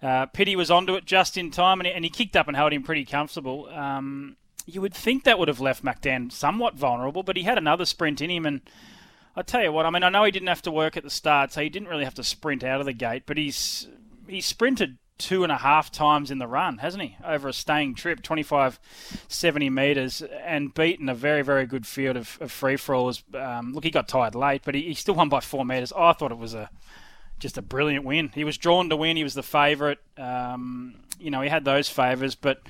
uh, Pitty was onto it just in time and he, and he kicked up and held him pretty comfortable. Um, you would think that would have left MacDan somewhat vulnerable, but he had another sprint in him. And I tell you what, I mean, I know he didn't have to work at the start, so he didn't really have to sprint out of the gate, but he's he sprinted two and a half times in the run, hasn't he? Over a staying trip, 25, 70 metres, and beaten a very, very good field of, of free for alls. Um, look, he got tired late, but he, he still won by four metres. I thought it was a just a brilliant win. He was drawn to win. He was the favourite. Um, you know, he had those favours, but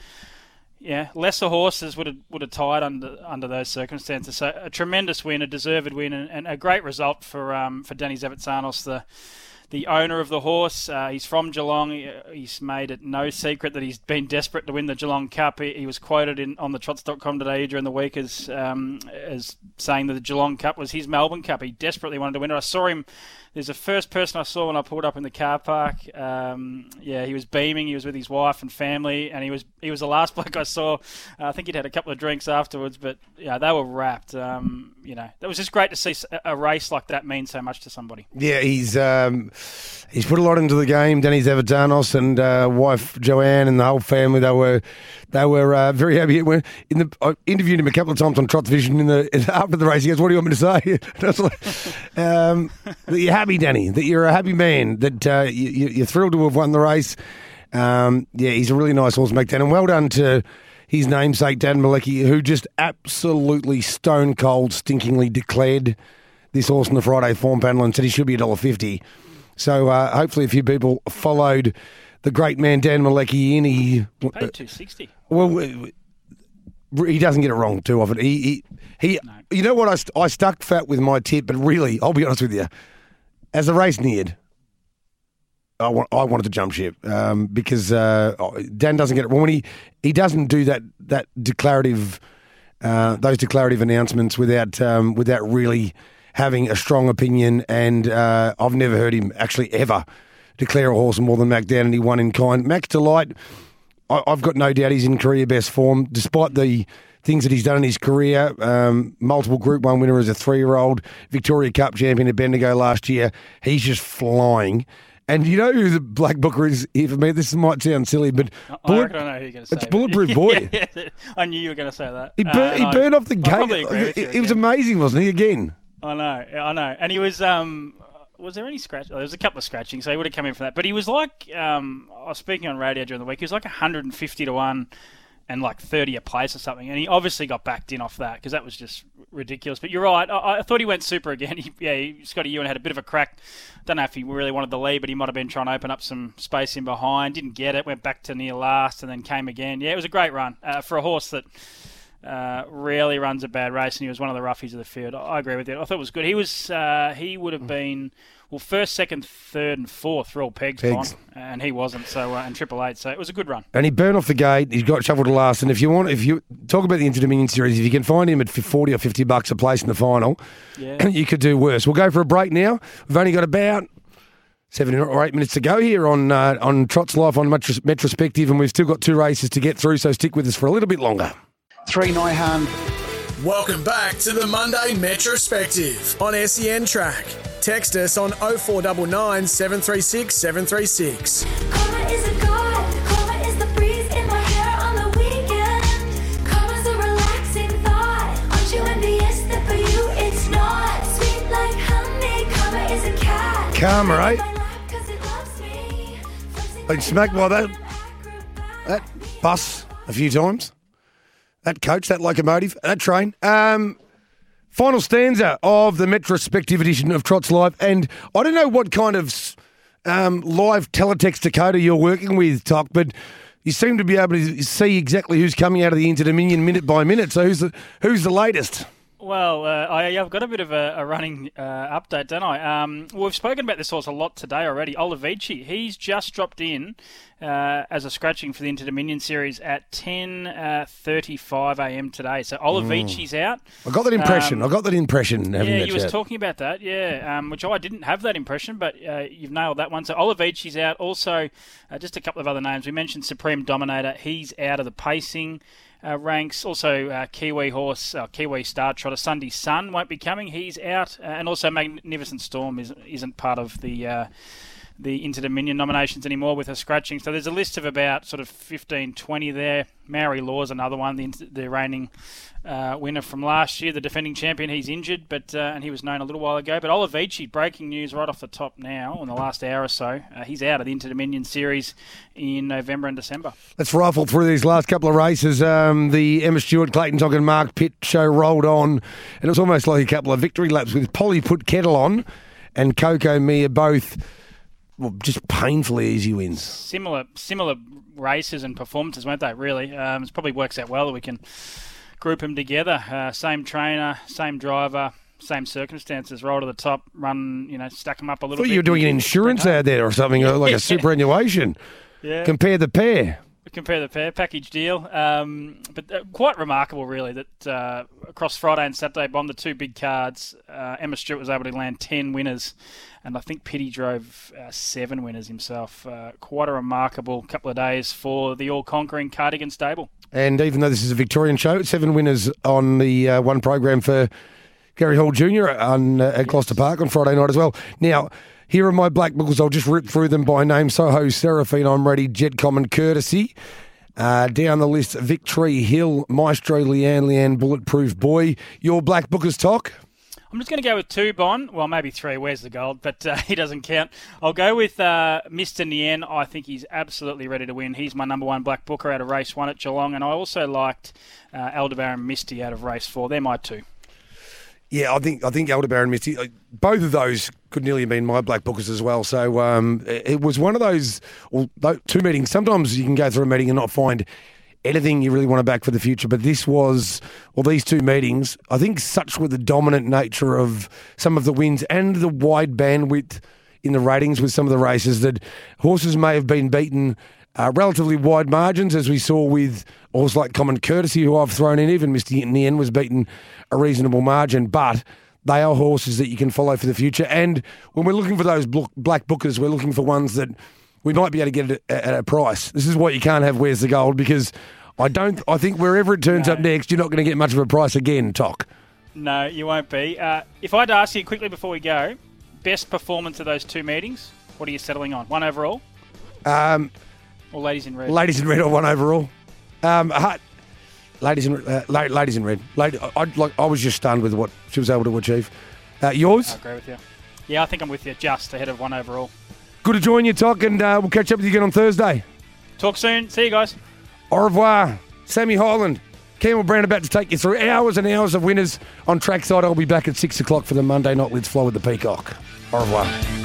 yeah, lesser horses would have would have tied under under those circumstances. So a tremendous win, a deserved win, and, and a great result for um, for Danny Zavatsanos, the the owner of the horse. Uh, he's from Geelong. He's made it no secret that he's been desperate to win the Geelong Cup. He, he was quoted in on the trots.com today during the week as um, as saying that the Geelong Cup was his Melbourne Cup. He desperately wanted to win it. I saw him. There's the first person I saw when I pulled up in the car park. Um, yeah, he was beaming. He was with his wife and family, and he was he was the last bloke I saw. Uh, I think he'd had a couple of drinks afterwards, but yeah, they were wrapped. Um, you know, it was just great to see a race like that mean so much to somebody. Yeah, he's um, he's put a lot into the game. Danny Zavadanos and uh, wife Joanne and the whole family. They were they were uh, very happy. In the I interviewed him a couple of times on Trot Vision in the after the race. He goes, "What do you want me to say?" Like, um, "That you're happy, Danny. That you're a happy man. That uh, you, you're thrilled to have won the race." Um, yeah, he's a really nice horse, McDan. And well done to his namesake, Dan Malecki, who just absolutely stone cold, stinkingly declared this horse in the Friday form panel and said he should be a dollar $1.50. So uh, hopefully a few people followed the great man Dan Malecki in. He, Paid two sixty. well, he doesn't get it wrong too often. He, he, he you know what? I, st- I stuck fat with my tip, but really, I'll be honest with you. As the race neared, I, want, I wanted to jump ship um, because uh, Dan doesn't get it. When he he doesn't do that that declarative uh, those declarative announcements without um, without really having a strong opinion. And uh, I've never heard him actually ever declare a horse more than Mac Dan, and he won in kind. Mac Delight, I, I've got no doubt he's in career best form, despite the things that he's done in his career. Um, multiple Group One winner as a three-year-old, Victoria Cup champion at Bendigo last year. He's just flying. And you know who the Black Booker is here for me? This might sound silly, but I Bullet- I know who you're going to say. it's Bulletproof Boy. Yeah, I knew you were going to say that. he, Uh, he and I- burned off the gate. agree with It, it was amazing, wasn't he? Again. I know, I know. And he was. Um, was there any scratch? Oh, there was a couple of scratching, so he would have come in for that. But he was like, um, I was speaking on radio during the week. He was like 150 to one, and like 30 a place or something. And he obviously got backed in off that because that was just ridiculous. But you're right. I, I thought he went super again. He, yeah, he, Scotty Ewen had a bit of a crack. Don't know if he really wanted the lead, but he might have been trying to open up some space in behind. Didn't get it. Went back to near last, and then came again. Yeah, it was a great run uh, for a horse that uh, rarely runs a bad race, and he was one of the roughies of the field. I, agree with you. I thought it was good. He was uh, he would have been well first, second, third, and fourth all pegs, and he wasn't. So uh, and triple eight. So it was a good run. And he burned off the gate. He's got shuffled to last. And if you want, if you talk about the Inter Dominion series, if you can find him at forty or fifty bucks a place in the final, Yeah. you could do worse. We'll go for a break now. We've only got about seven or eight minutes to go here on uh, on Trot's Life on Metros- Metrospective, and we've still got two races to get through. So stick with us for a little bit longer. Three Neuhan. Welcome back to the Monday Metrospective on SEN Track. Text us on 0499 736 736. Karma is a god. Karma is the breeze in my hair on the weekend. Karma's a relaxing thought. Aren't you envious that for you it's not? Sweet like honey. Karma is a cat. Karma, right? My life 'cause it loves me. Flexing Been smacked by that- That bus a few times. That coach, that locomotive, that train. Um, final stanza of the Metrospective edition of Trot's Live. And I don't know what kind of um, live teletext decoder you're working with, Toc, but you seem to be able to see exactly who's coming out of the Inter Dominion minute by minute. So who's the, who's the latest? Well, uh, I, I've got a bit of a, a running uh, update, don't I? Um, well, we've spoken about this horse a lot today already. Olivici, he's just dropped in uh, as a scratching for the Inter Dominion series at 10.35 a.m. today. So Olivici's out. I got that impression. Um, I got that impression having Yeah, that you was talking about that, yeah, um, which I didn't have that impression, but uh, you've nailed that one. So Olivici's out. Also, uh, just a couple of other names. We mentioned Supreme Dominator. He's out of the pacing uh, ranks. Also, uh, Kiwi Horse, uh, Kiwi Star Trotter, Sunday Sun won't be coming. He's out. Uh, and also, Magnificent Storm is, isn't part of the. Uh, the Inter Dominion nominations anymore with her scratching. So there's a list of about sort of 15, 20 there. Maori Law is another one, the, the reigning uh, winner from last year, the defending champion. He's injured, but uh, and he was known a little while ago. But Olivici, breaking news right off the top now in the last hour or so. Uh, he's out of the Inter Dominion series in November and December. Let's rifle through these last couple of races. Um, the Emma Stewart, Clayton Tonkin and Mark Pitt show rolled on, and it was almost like a couple of victory laps with Polly put kettle on and Coco Mia both well, just painfully easy wins. Similar, similar races and performances, weren't they? Really, um, it probably works out well that we can group them together. Uh, same trainer, same driver. Same circumstances, roll to the top, run, you know, stack them up a little thought bit. you were doing an insurance ad there or something, like a superannuation. Yeah. Compare the pair. Compare the pair package deal. Um, but uh, quite remarkable, really, that uh, across Friday and Saturday, bomb the two big cards. Uh, Emma Stewart was able to land ten winners, and I think Pitty drove uh, seven winners himself. Uh, quite a remarkable couple of days for the all-conquering Cardigan stable. And even though this is a Victorian show, seven winners on the uh, one program for Gary Hall Jr. on at Gloucester Park on Friday night as well. Now, here are my black bookers. I'll just rip through them by name. Soho, Seraphine, I'm ready. Jet Common, Courtesy. Uh, down the list, Victory Hill, Maestro, Leanne, Leanne, Bulletproof Boy. Your black bookers Toc. I'm just going to go with two, Bon. Well, maybe three. Where's the gold? But uh, he doesn't count. I'll go with uh, Mr. Nien. I think he's absolutely ready to win. He's my number one black booker out of race one at Geelong. And I also liked uh, Aldebaran Misty out of race four. They're my two. Yeah, I think I think Aldebaran Misty, both of those could nearly have been my black bookers as well. So um, it was one of those well, two meetings. Sometimes you can go through a meeting and not find anything you really want to back for the future. But this was, well, these two meetings, I think such were the dominant nature of some of the wins and the wide bandwidth in the ratings with some of the races that horses may have been beaten uh, relatively wide margins, as we saw with horses like Common Courtesy, who I've thrown in. Even Mr. end was beaten a reasonable margin, but they are horses that you can follow for the future. And when we're looking for those black bookers, we're looking for ones that we might be able to get it at, a price. This is what you can't have. Where's the gold? Because I don't. I think wherever it turns up next, you're not going to get much of a price again. Toc. No, you won't be. Uh, if I'd ask you quickly before we go, best performance of those two meetings, what are you settling on? One overall Um, or ladies in red? ladies in red or one overall. Um, ladies in uh, la- ladies in red. Lady, I, I like. I was just stunned with what she was able to achieve. Uh, yours? I agree with you. Yeah, I think I'm with you. Just ahead of one overall. Good to join you, Toc, and uh, we'll catch up with you again on Thursday. Talk soon. See you guys. Au revoir, Sammy Highland. Campbell Brown about to take you through hours and hours of winners on trackside. I'll be back at six o'clock for the Monday night Let's Fly with the Peacock. Au revoir.